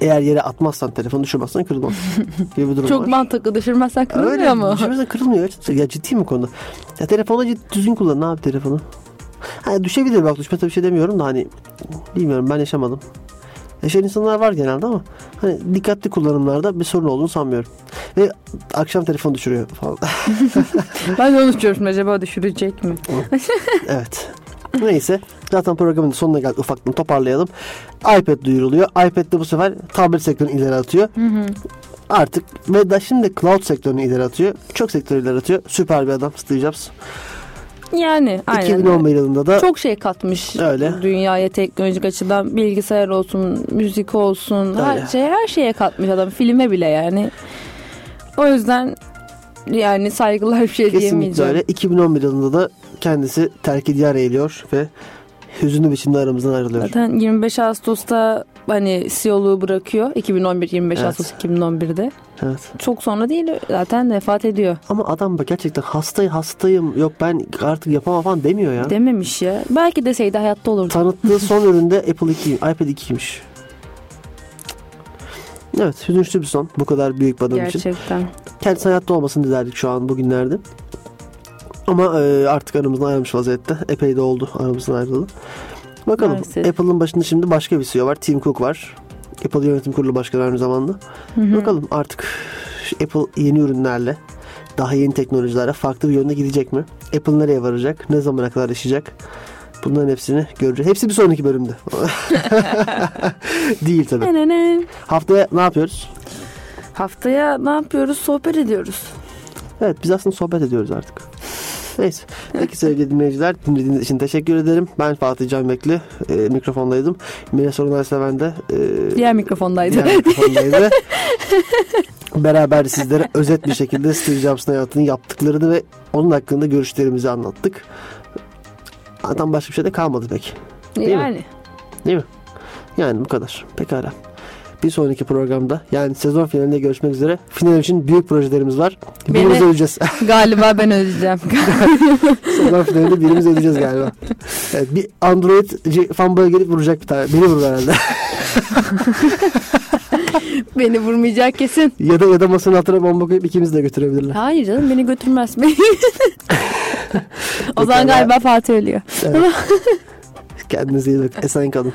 Eğer yere atmazsan telefonu düşürmezsen kırılmaz. <laughs> gibi bir durum Çok var. mantıklı düşürmezsen kırılmıyor Öyle, mu? Düşürmezsen kırılmıyor. Ya ciddi mi konu? Ya telefonu düzgün kullan abi telefonu. Ha, düşebilir bak düşmese bir şey demiyorum da hani bilmiyorum ben yaşamadım. Yaşayan insanlar var genelde ama hani dikkatli kullanımlarda bir sorun olduğunu sanmıyorum. Ve akşam telefon düşürüyor falan. <laughs> Ben de onu düşünüyorum acaba düşürecek mi? <laughs> evet. Neyse zaten programın sonuna geldik ufaktan toparlayalım. iPad duyuruluyor. iPad de bu sefer tablet sektörünü ileri atıyor. Artık ve da şimdi cloud sektörünü ileri atıyor. Çok sektörü ileri atıyor. Süper bir adam Steve Jobs. Yani aynen. 2011 yılında da Çok şey katmış Öyle. dünyaya teknolojik açıdan bilgisayar olsun, müzik olsun, her Öyle. şey her şeye katmış adam filme bile yani. O yüzden Yani saygılar bir şey Kesinlikle diyemeyeceğim. öyle. 2011 yılında da kendisi terk diyar eğiliyor ve hüzünlü biçimde aramızdan ayrılıyor. Zaten 25 Ağustos'ta hani CEO'luğu bırakıyor. 2011 25 Evet. Ağustos 2011'de. Evet. Çok sonra değil zaten vefat ediyor. Ama adam bak gerçekten hastayım hastayım yok ben artık yapamam falan demiyor ya. Dememiş ya. Belki deseydi hayatta olurdu. Tanıttığı <laughs> son üründe Apple 2, iPad 2'ymiş. Evet hüzünlü bir son bu kadar büyük bir adam için. Gerçekten. Kendisi hayatta olmasını dilerdik şu an bugünlerde. Ama e, artık aramızdan ayrılmış vaziyette. Epey de oldu aramızdan ayrılalı. Bakalım. Maalesef. Apple'ın başında şimdi başka bir CEO var. Tim Cook var. Apple Yönetim Kurulu Başkanı aynı zamanda. Hı hı. Bakalım artık Apple yeni ürünlerle, daha yeni teknolojilerle farklı bir yönde gidecek mi? Apple nereye varacak? Ne zamana kadar yaşayacak? Bunların hepsini göreceğiz. Hepsi bir sonraki bölümde. <laughs> Değil tabii. Haftaya ne yapıyoruz? Haftaya ne yapıyoruz? Sohbet ediyoruz. Evet biz aslında sohbet ediyoruz artık. Neyse. Peki sevgili dinleyiciler dinlediğiniz için teşekkür ederim. Ben Fatih Can Bekli. E, mikrofondaydım. Mine Sorunay Seven de e, Diğer mikrofondaydı. diğer mikrofondaydı. <laughs> Beraber sizlere özet bir şekilde Steve Jobs'ın hayatını yaptıklarını ve onun hakkında görüşlerimizi anlattık. Zaten başka bir şey de kalmadı pek. mi? yani. Değil mi? Yani bu kadar. Pekala. Bir sonraki programda yani sezon finalinde görüşmek üzere. Final için büyük projelerimiz var. Birimiz Beni- öleceğiz. <laughs> Galiba ben öleceğim. <laughs> sezon finalinde birimiz öleceğiz galiba. Evet, bir Android fanboy gelip vuracak bir tane. Beni vurur herhalde. <laughs> beni vurmayacak kesin. ya da ya da masanın altına bomba koyup ikimizi de götürebilirler. Hayır canım beni götürmez. O zaman galiba Fatih ölüyor. Evet. Kendinize iyi bakın. Esen kalın.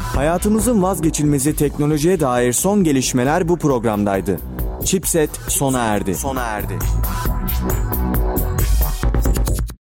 Hayatımızın vazgeçilmezi teknolojiye dair son gelişmeler bu programdaydı. Chipset sona erdi. Sona erdi.